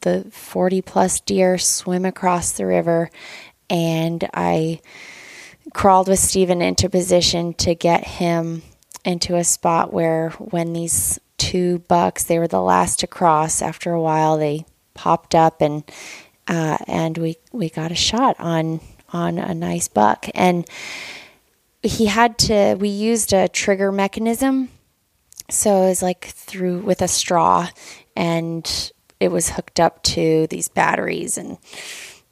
the 40 plus deer swim across the river, and I crawled with Stephen into position to get him into a spot where when these two bucks, they were the last to cross. After a while, they popped up and uh, and we we got a shot on on a nice buck. And he had to. We used a trigger mechanism, so it was like through with a straw, and it was hooked up to these batteries and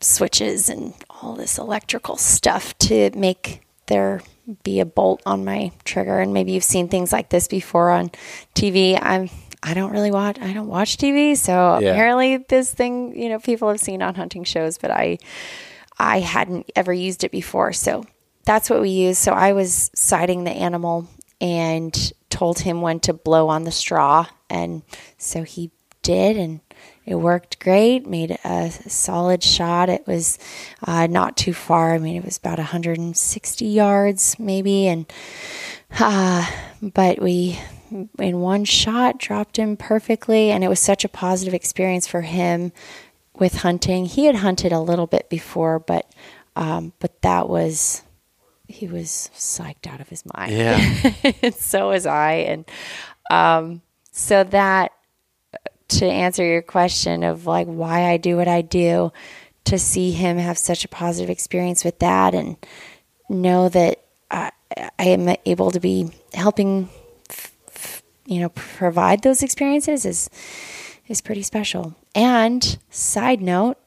switches and all this electrical stuff to make there be a bolt on my trigger. And maybe you've seen things like this before on TV. I'm I don't really watch I don't watch TV, so Yeah. apparently this thing, you know, people have seen on hunting shows, but I I hadn't ever used it before. So that's what we used. So I was sighting the animal and told him when to blow on the straw. And so he did, and it worked great, made a solid shot. It was uh, not too far. I mean, it was about 160 yards, maybe. And, uh, but we, in one shot, dropped him perfectly. And it was such a positive experience for him with hunting. He had hunted a little bit before, but um, but that was he was psyched out of his mind. Yeah. and so was I. And um, so that to answer your question of like why I do what I do, to see him have such a positive experience with that and know that I, I am able to be helping, f- f- you know, provide those experiences is is pretty special. And side note,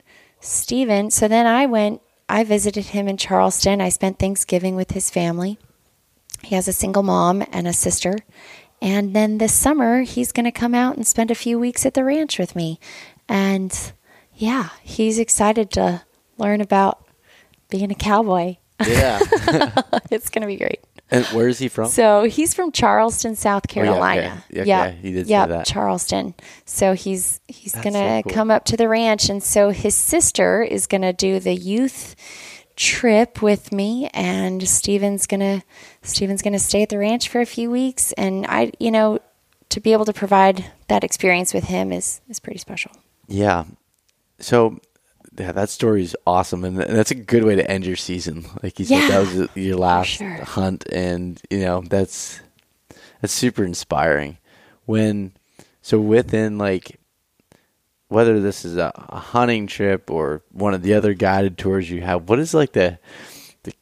Steven, so then I went, I visited him in Charleston. I spent Thanksgiving with his family. He has a single mom and a sister. And then this summer, he's going to come out and spend a few weeks at the ranch with me. And yeah, he's excited to learn about being a cowboy. Yeah. it's going to be great. and where is he from? So he's from Charleston, South Oh, yeah, Carolina. okay. Okay, Yeah, he did say yeah, that. Charleston. So he's he's That's gonna so cool. come up to the ranch, and so his sister is gonna do the youth trip with me, and Steven's gonna Steven's gonna stay at the ranch for a few weeks, and I, you know, to be able to provide that experience with him is is pretty special. Yeah. So, yeah, that story is awesome, and th- that's a good way to end your season. Like you said, that was your last sure. hunt, and you know that's that's super inspiring. When so within like whether this is a, a hunting trip or one of the other guided tours you have, what is like the the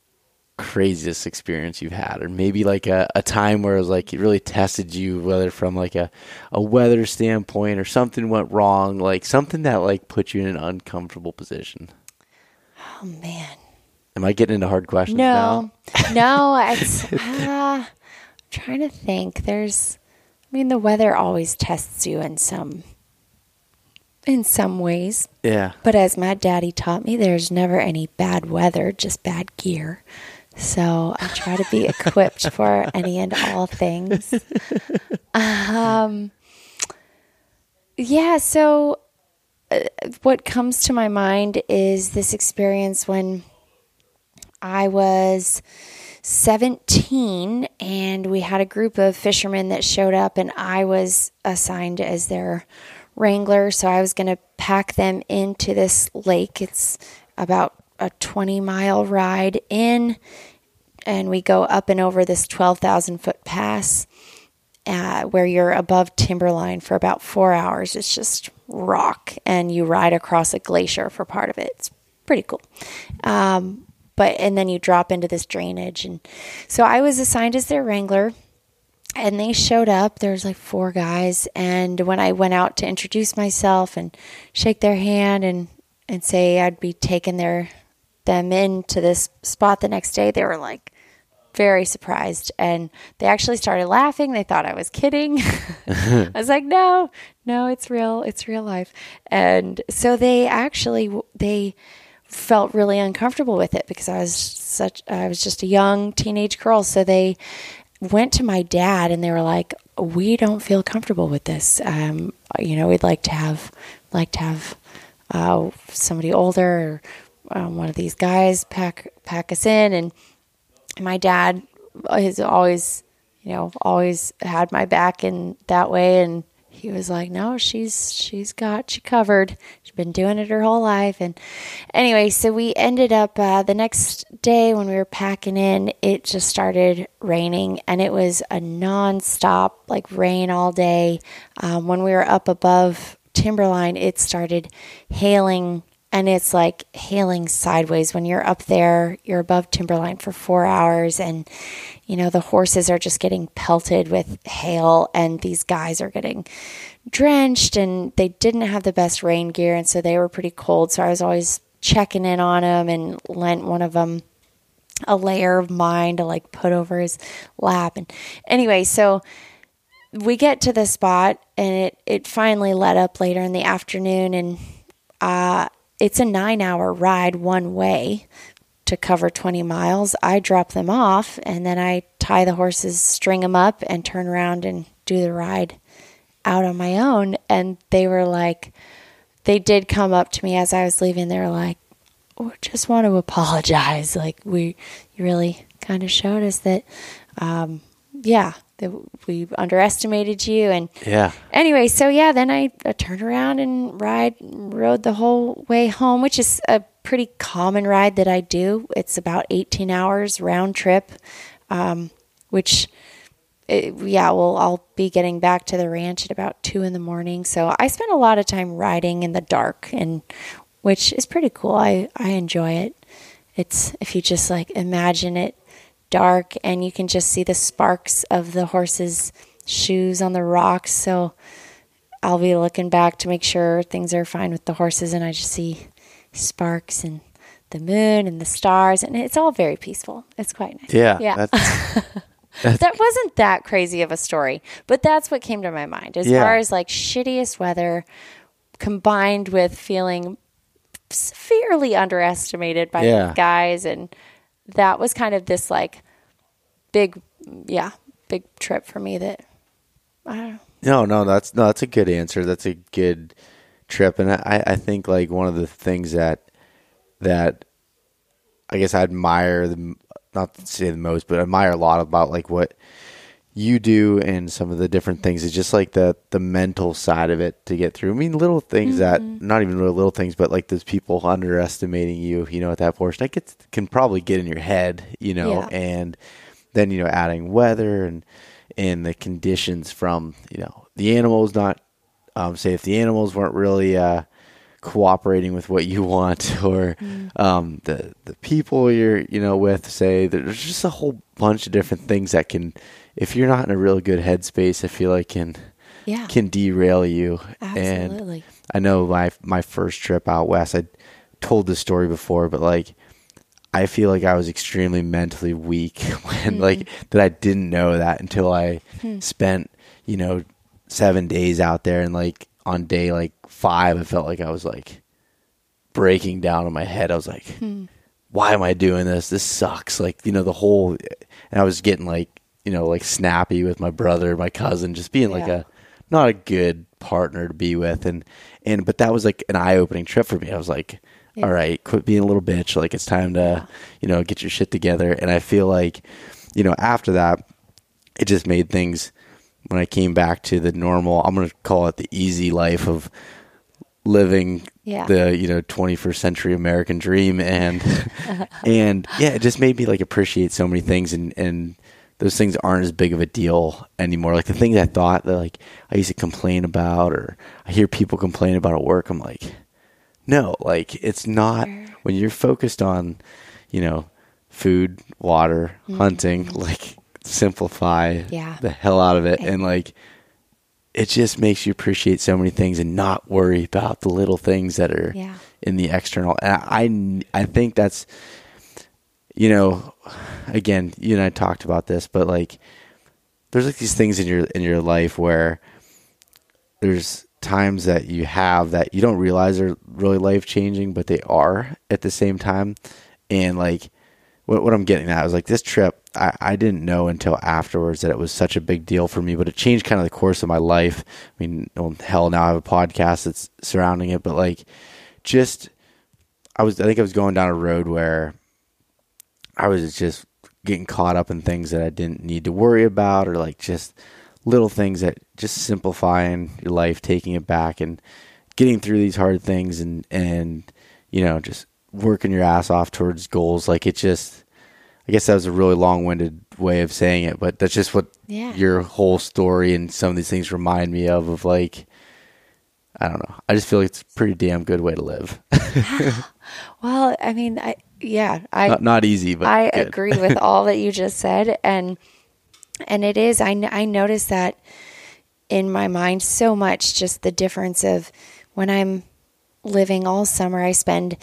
craziest experience you've had, or maybe like a, a time where it was like it really tested you, whether from like a, a weather standpoint or something went wrong, like something that like put you in an uncomfortable position. Oh man. Am I getting into hard questions now? No, no, it's, uh, I'm trying to think. There's, I mean, the weather always tests you in some, in some ways. Yeah. But as my daddy taught me, there's never any bad weather, just bad gear. So I try to be equipped for any and all things. Um, yeah. So uh, what comes to my mind is this experience when I was 17 and we had a group of fishermen that showed up and I was assigned as their wrangler so I was going to pack them into this lake it's about a 20 mile ride in and we go up and over this 12,000 foot pass uh, where you're above timberline for about four hours. It's just rock, and you ride across a glacier for part of it. It's pretty cool. Um, but and then you drop into this drainage, and so I was assigned as their wrangler. And they showed up. There's like four guys, and when I went out to introduce myself and shake their hand and and say I'd be taking their them into this spot the next day, they were like, very surprised. And they actually started laughing. They thought i was kidding. I was like no no it's real it's real life. And so they actually they felt really uncomfortable with it because i was such i was just a young teenage girl. So they went to my dad and they were like we don't feel comfortable with this um, you know we'd like to have like to have uh, somebody older or um, one of these guys pack pack us in and my dad has always, you know, always had my back in that way. And he was like, no, she's, she's got you covered. She's been doing it her whole life. And anyway, so we ended up, uh, the next day when we were packing in, it just started raining and it was a nonstop like rain all day. Um, when we were up above timberline, it started hailing and it's like hailing sideways when you're up there you're above timberline for four hours and you know the horses are just getting pelted with hail and these guys are getting drenched and they didn't have the best rain gear and so they were pretty cold so i was always checking in on them and lent one of them a layer of mine to like put over his lap. And anyway, so we get to the spot and it, it finally let up later in the afternoon and uh, it's a nine hour ride one way to cover 20 miles. I drop them off and then I tie the horses, string them up, and turn around and do the ride out on my own. And they were like, they did come up to me as I was leaving. They were like, oh, just want to apologize. Like, we really kind of showed us that, um, yeah, that we underestimated you. And Yeah. anyway, so yeah, then I, I turned around and ride rode the whole way home, which is a pretty common ride that I do. It's about 18 hours round trip, um, which it, yeah, well, I'll be getting back to the ranch at about two in the morning. So I spend a lot of time riding in the dark, and which is pretty cool. I I enjoy it. It's if you just like imagine it dark and you can just see the sparks of the horse's shoes on the rocks. So I'll be looking back to make sure things are fine with the horses, and I just see sparks and the moon and the stars, and it's all very peaceful. It's quite nice. Yeah. Yeah. That's, that wasn't that crazy of a story, but that's what came to my mind as Yeah. far as like shittiest weather combined with feeling severely underestimated by Yeah. guys. And that was kind of this like big, yeah, big trip for me that I don't know. No, no, that's no, that's a good answer. That's a good trip, and I, I think like one of the things that that I guess I admire the not to say the most, but admire a lot about like what you do and some of the different things is just like the the mental side of it to get through. I mean, little things that not even really little things, but like those people underestimating you, you know, at that portion, that gets can probably get in your head, you know, Yeah. and then you know adding weather and and the conditions from you know the animals not um, say if the animals weren't really uh, cooperating with what you want or um, the the people you're you know with say there's just a whole bunch of different things that can if you're not in a real good headspace I feel like can Yeah. can derail you Absolutely. and I know my my first trip out west I told this story before but like I feel like I was extremely mentally weak when like hmm. that I didn't know that until I hmm. spent, you know, 7 days out there and like on day like 5 I felt like I was like breaking down in my head. I was like hmm. why am I doing this? This sucks. Like, you know, the whole and I was getting like, you know, like snappy with my brother, my cousin, just being like Yeah. a not a good partner to be with and and but that was like an eye-opening trip for me. I was like Yeah. all right, quit being a little bitch. Like it's time to, you know, get your shit together. And I feel like, you know, after that, it just made things when I came back to the normal. I'm gonna call it the easy life of living Yeah. the you know 21st century American dream, and and yeah, it just made me like appreciate so many things, and and those things aren't as big of a deal anymore. Like the things I thought that like I used to complain about, or I hear people complain about at work. I'm like, no, like it's not when you're focused on, you know, food, water, mm-hmm. hunting, like simplify Yeah. the hell out of it and like it just makes you appreciate so many things and not worry about the little things that are Yeah. in the external. And I I think that's you know, again, you and I talked about this, but like there's like these things in your in your life where there's times that you have that you don't realize are really life changing, but they are at the same time. And like what what I'm getting at is like this trip, I, I didn't know until afterwards that it was such a big deal for me, but it changed kind of the course of my life. I mean, well, hell, now I have a podcast that's surrounding it, but like just I was I think I was going down a road where I was just getting caught up in things that I didn't need to worry about or like just little things that just simplifying your life, taking it back and getting through these hard things and and you know, just working your ass off towards goals. Like it just I guess that was a really long-winded way of saying it, but that's just what Yeah. your whole story and some of these things remind me of of like I don't know. I just feel like it's a pretty damn good way to live. Well, I mean, I yeah, I not, not easy, but I good. agree with all that you just said, and and it is. I I notice that in my mind so much. Just the difference of when I'm living all summer, I spend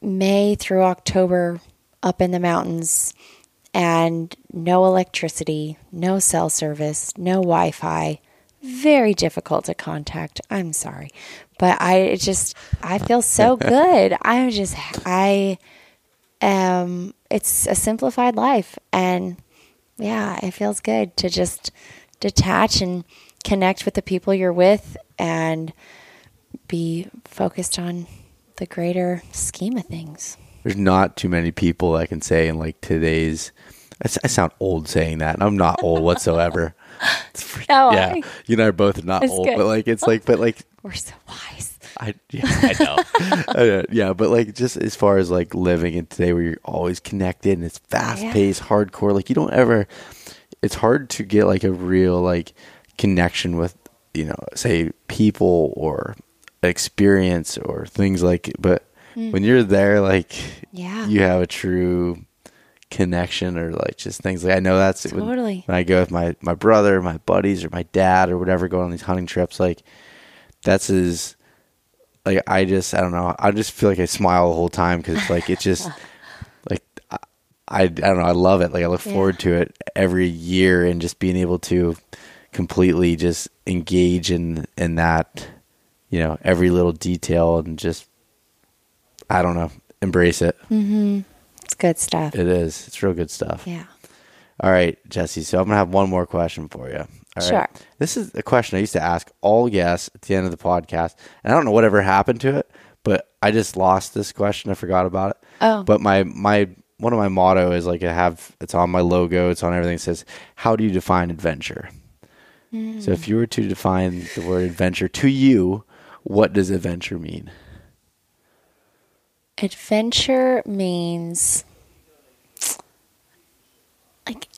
May through October up in the mountains and no electricity, no cell service, no Wi Fi. Very difficult to contact. I'm sorry. But I just, I feel so good. I'm just, I am, it's a simplified life. And yeah, it feels good to just detach and connect with the people you're with and be focused on the greater scheme of things. There's not too many people I can say in like today's. I sound old saying that, and I'm not old whatsoever. Oh, yeah, I- you and I are both not old, good. but like it's like, but like We're so wise. I yeah, I know. Uh, yeah, but like just as far as like living in today where you're always connected and it's fast paced, hardcore, like you don't ever it's hard to get like a real like connection with, you know, say people or experience or things like but when you're there like Yeah. you have a true connection or like just things like I know that's when- Totally. when I go with my my brother, my buddies, or my dad, or whatever, going on these hunting trips, like that's as like I just I don't know. I just feel like I smile the whole time because like it's just like I, I I don't know. I love it. Like I look Yeah. forward to it every year and just being able to completely just engage in in that you know every little detail and just I don't know embrace it. Mm-hmm. It's good stuff. It is. It's real good stuff. Yeah. All right, Jessie. So I'm gonna have one more question for you. All right. Sure. This is a question I used to ask all guests at the end of the podcast, and I don't know whatever happened to it, but I just lost this question. I forgot about it. Oh. But my my one of my motto is like I have it's on my logo. It's on everything. It says, "How do you define adventure?" So if you were to define the word adventure to you, what does adventure mean? Adventure means like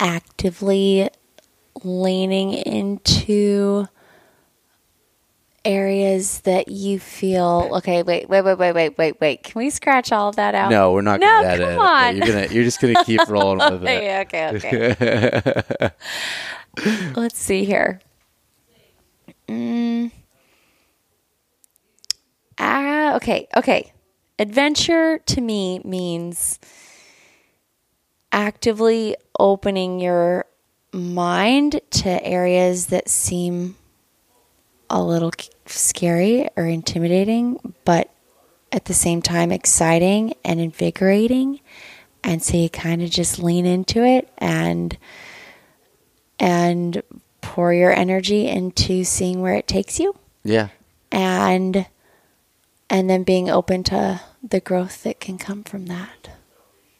actively leaning into areas that you feel okay wait wait wait wait wait wait wait. Can we scratch all of that out? No, we're not no gonna come on. You're gonna you're just gonna keep rolling with it. Yeah, okay okay. Let's see here. Mm. ah okay okay. Adventure to me means actively opening your mind to areas that seem a little scary or intimidating, but at the same time exciting and invigorating. And so you kind of just lean into it and and pour your energy into seeing where it takes you Yeah. and and then being open to the growth that can come from that.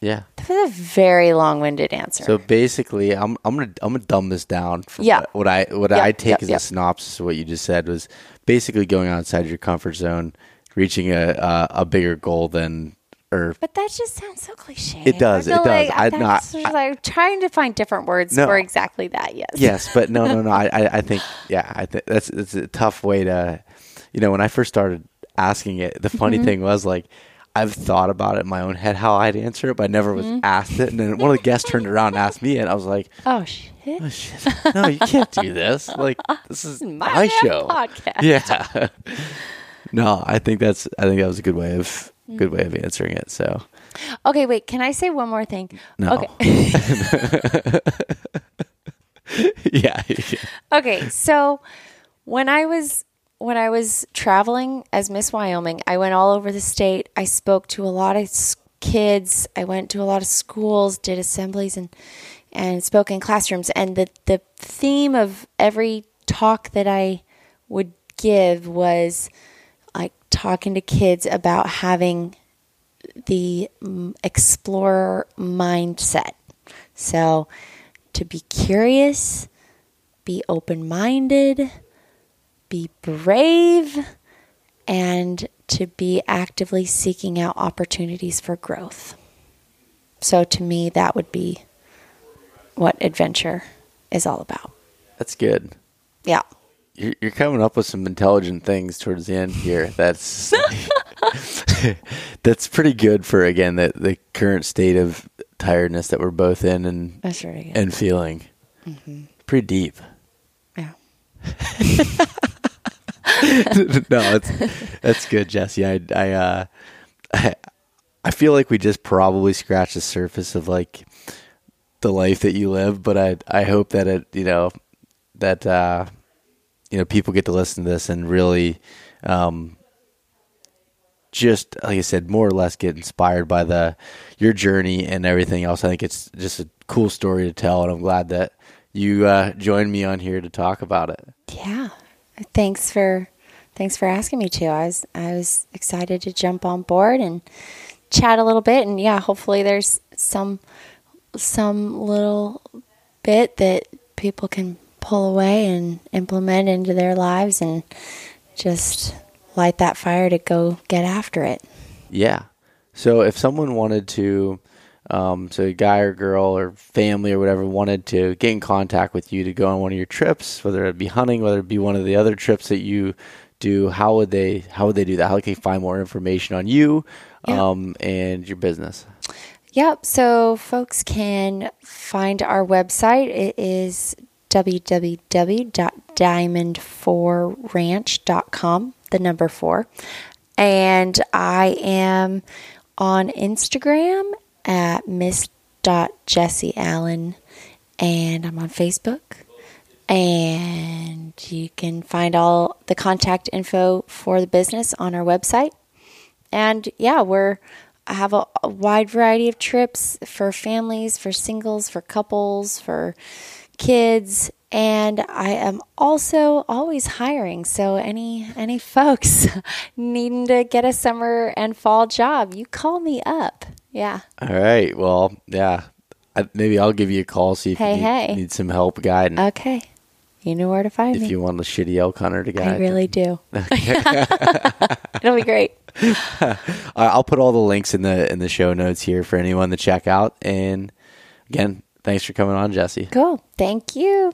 Yeah. That was a very long-winded answer. So basically, I'm I'm gonna I'm gonna dumb this down. From Yeah. What I what Yeah, I take yeah, as yeah. a synopsis of what you just said was basically going outside your comfort zone, reaching a a, a bigger goal than or But that just sounds so cliche. It does, it does. Like, I'm not- like trying to find different words No. for exactly that. Yes. yes, but no no no. I I, I think yeah. I think that's it's a tough way to, you know, when I first started asking it, the funny Mm-hmm. thing was like. I've thought about it in my own head how I'd answer it, but I never was Mm-hmm. asked it. And then one of the guests turned around and asked me, and I was like, Oh shit. oh, shit. No, you can't do this. Like, this is My my, show. podcast. Yeah. no, I think that's. I think that was a good way of good way of answering it. So Okay, wait. Can I say one more thing? No. Okay. yeah, okay. So when I was when I was traveling as Miss Wyoming, I went all over the state. I spoke to a lot of kids. I went to a lot of schools, did assemblies, and and spoke in classrooms. And the the theme of every talk that I would give was like talking to kids about having the mm, explorer mindset. So to be curious, be open minded, be brave, and to be actively seeking out opportunities for growth. So to me, that would be what adventure is all about. that's good. Yeah. You're, you're coming up with some intelligent things towards the end here. That's that's pretty good for again the the current state of tiredness that we're both in and That's really good. and feeling. Mm-hmm. Pretty deep. yeah. no, it's that's good, Jessie. I I uh, I, I feel like we just probably scratched the surface of like the life that you live, but I I hope that it you know that uh, you know people get to listen to this and really um, just like I said, more or less get inspired by the your journey and everything else. I think it's just a cool story to tell, and I'm glad that you uh, joined me on here to talk about it. Yeah, thanks for thanks for asking me to. I was I was excited to jump on board and chat a little bit, and yeah, hopefully there's some some little bit that people can pull away and implement into their lives and just light that fire to go get after it. Yeah. So if someone wanted to, um, so a guy or girl or family or whatever wanted to get in contact with you to go on one of your trips, whether it be hunting, whether it be one of the other trips that you do, how would they how would they do that? How can they find more information on you Yeah. um, and your business? Yep. So folks can find our website. It is www.diamond4ranch.com, the number four. And I am on Instagram at miss.jessieallen. And I'm on Facebook. And you can find all the contact info for the business on our website and yeah, we're I have a, a wide variety of trips for families, for singles, for couples, for kids, and I am also always hiring. So any any folks needing to get a summer and fall job, you call me up. Yeah. All right. Well, yeah. I, maybe I'll give you a call see if Hey, you need, hey. need some help guiding. Okay. You know where to find if me. If you want a shitty elk hunter to guide. I really do. It'll be great. I'll put all the links in the in the show notes here for anyone to check out. And again, thanks for coming on, Jessie. Cool. Thank you.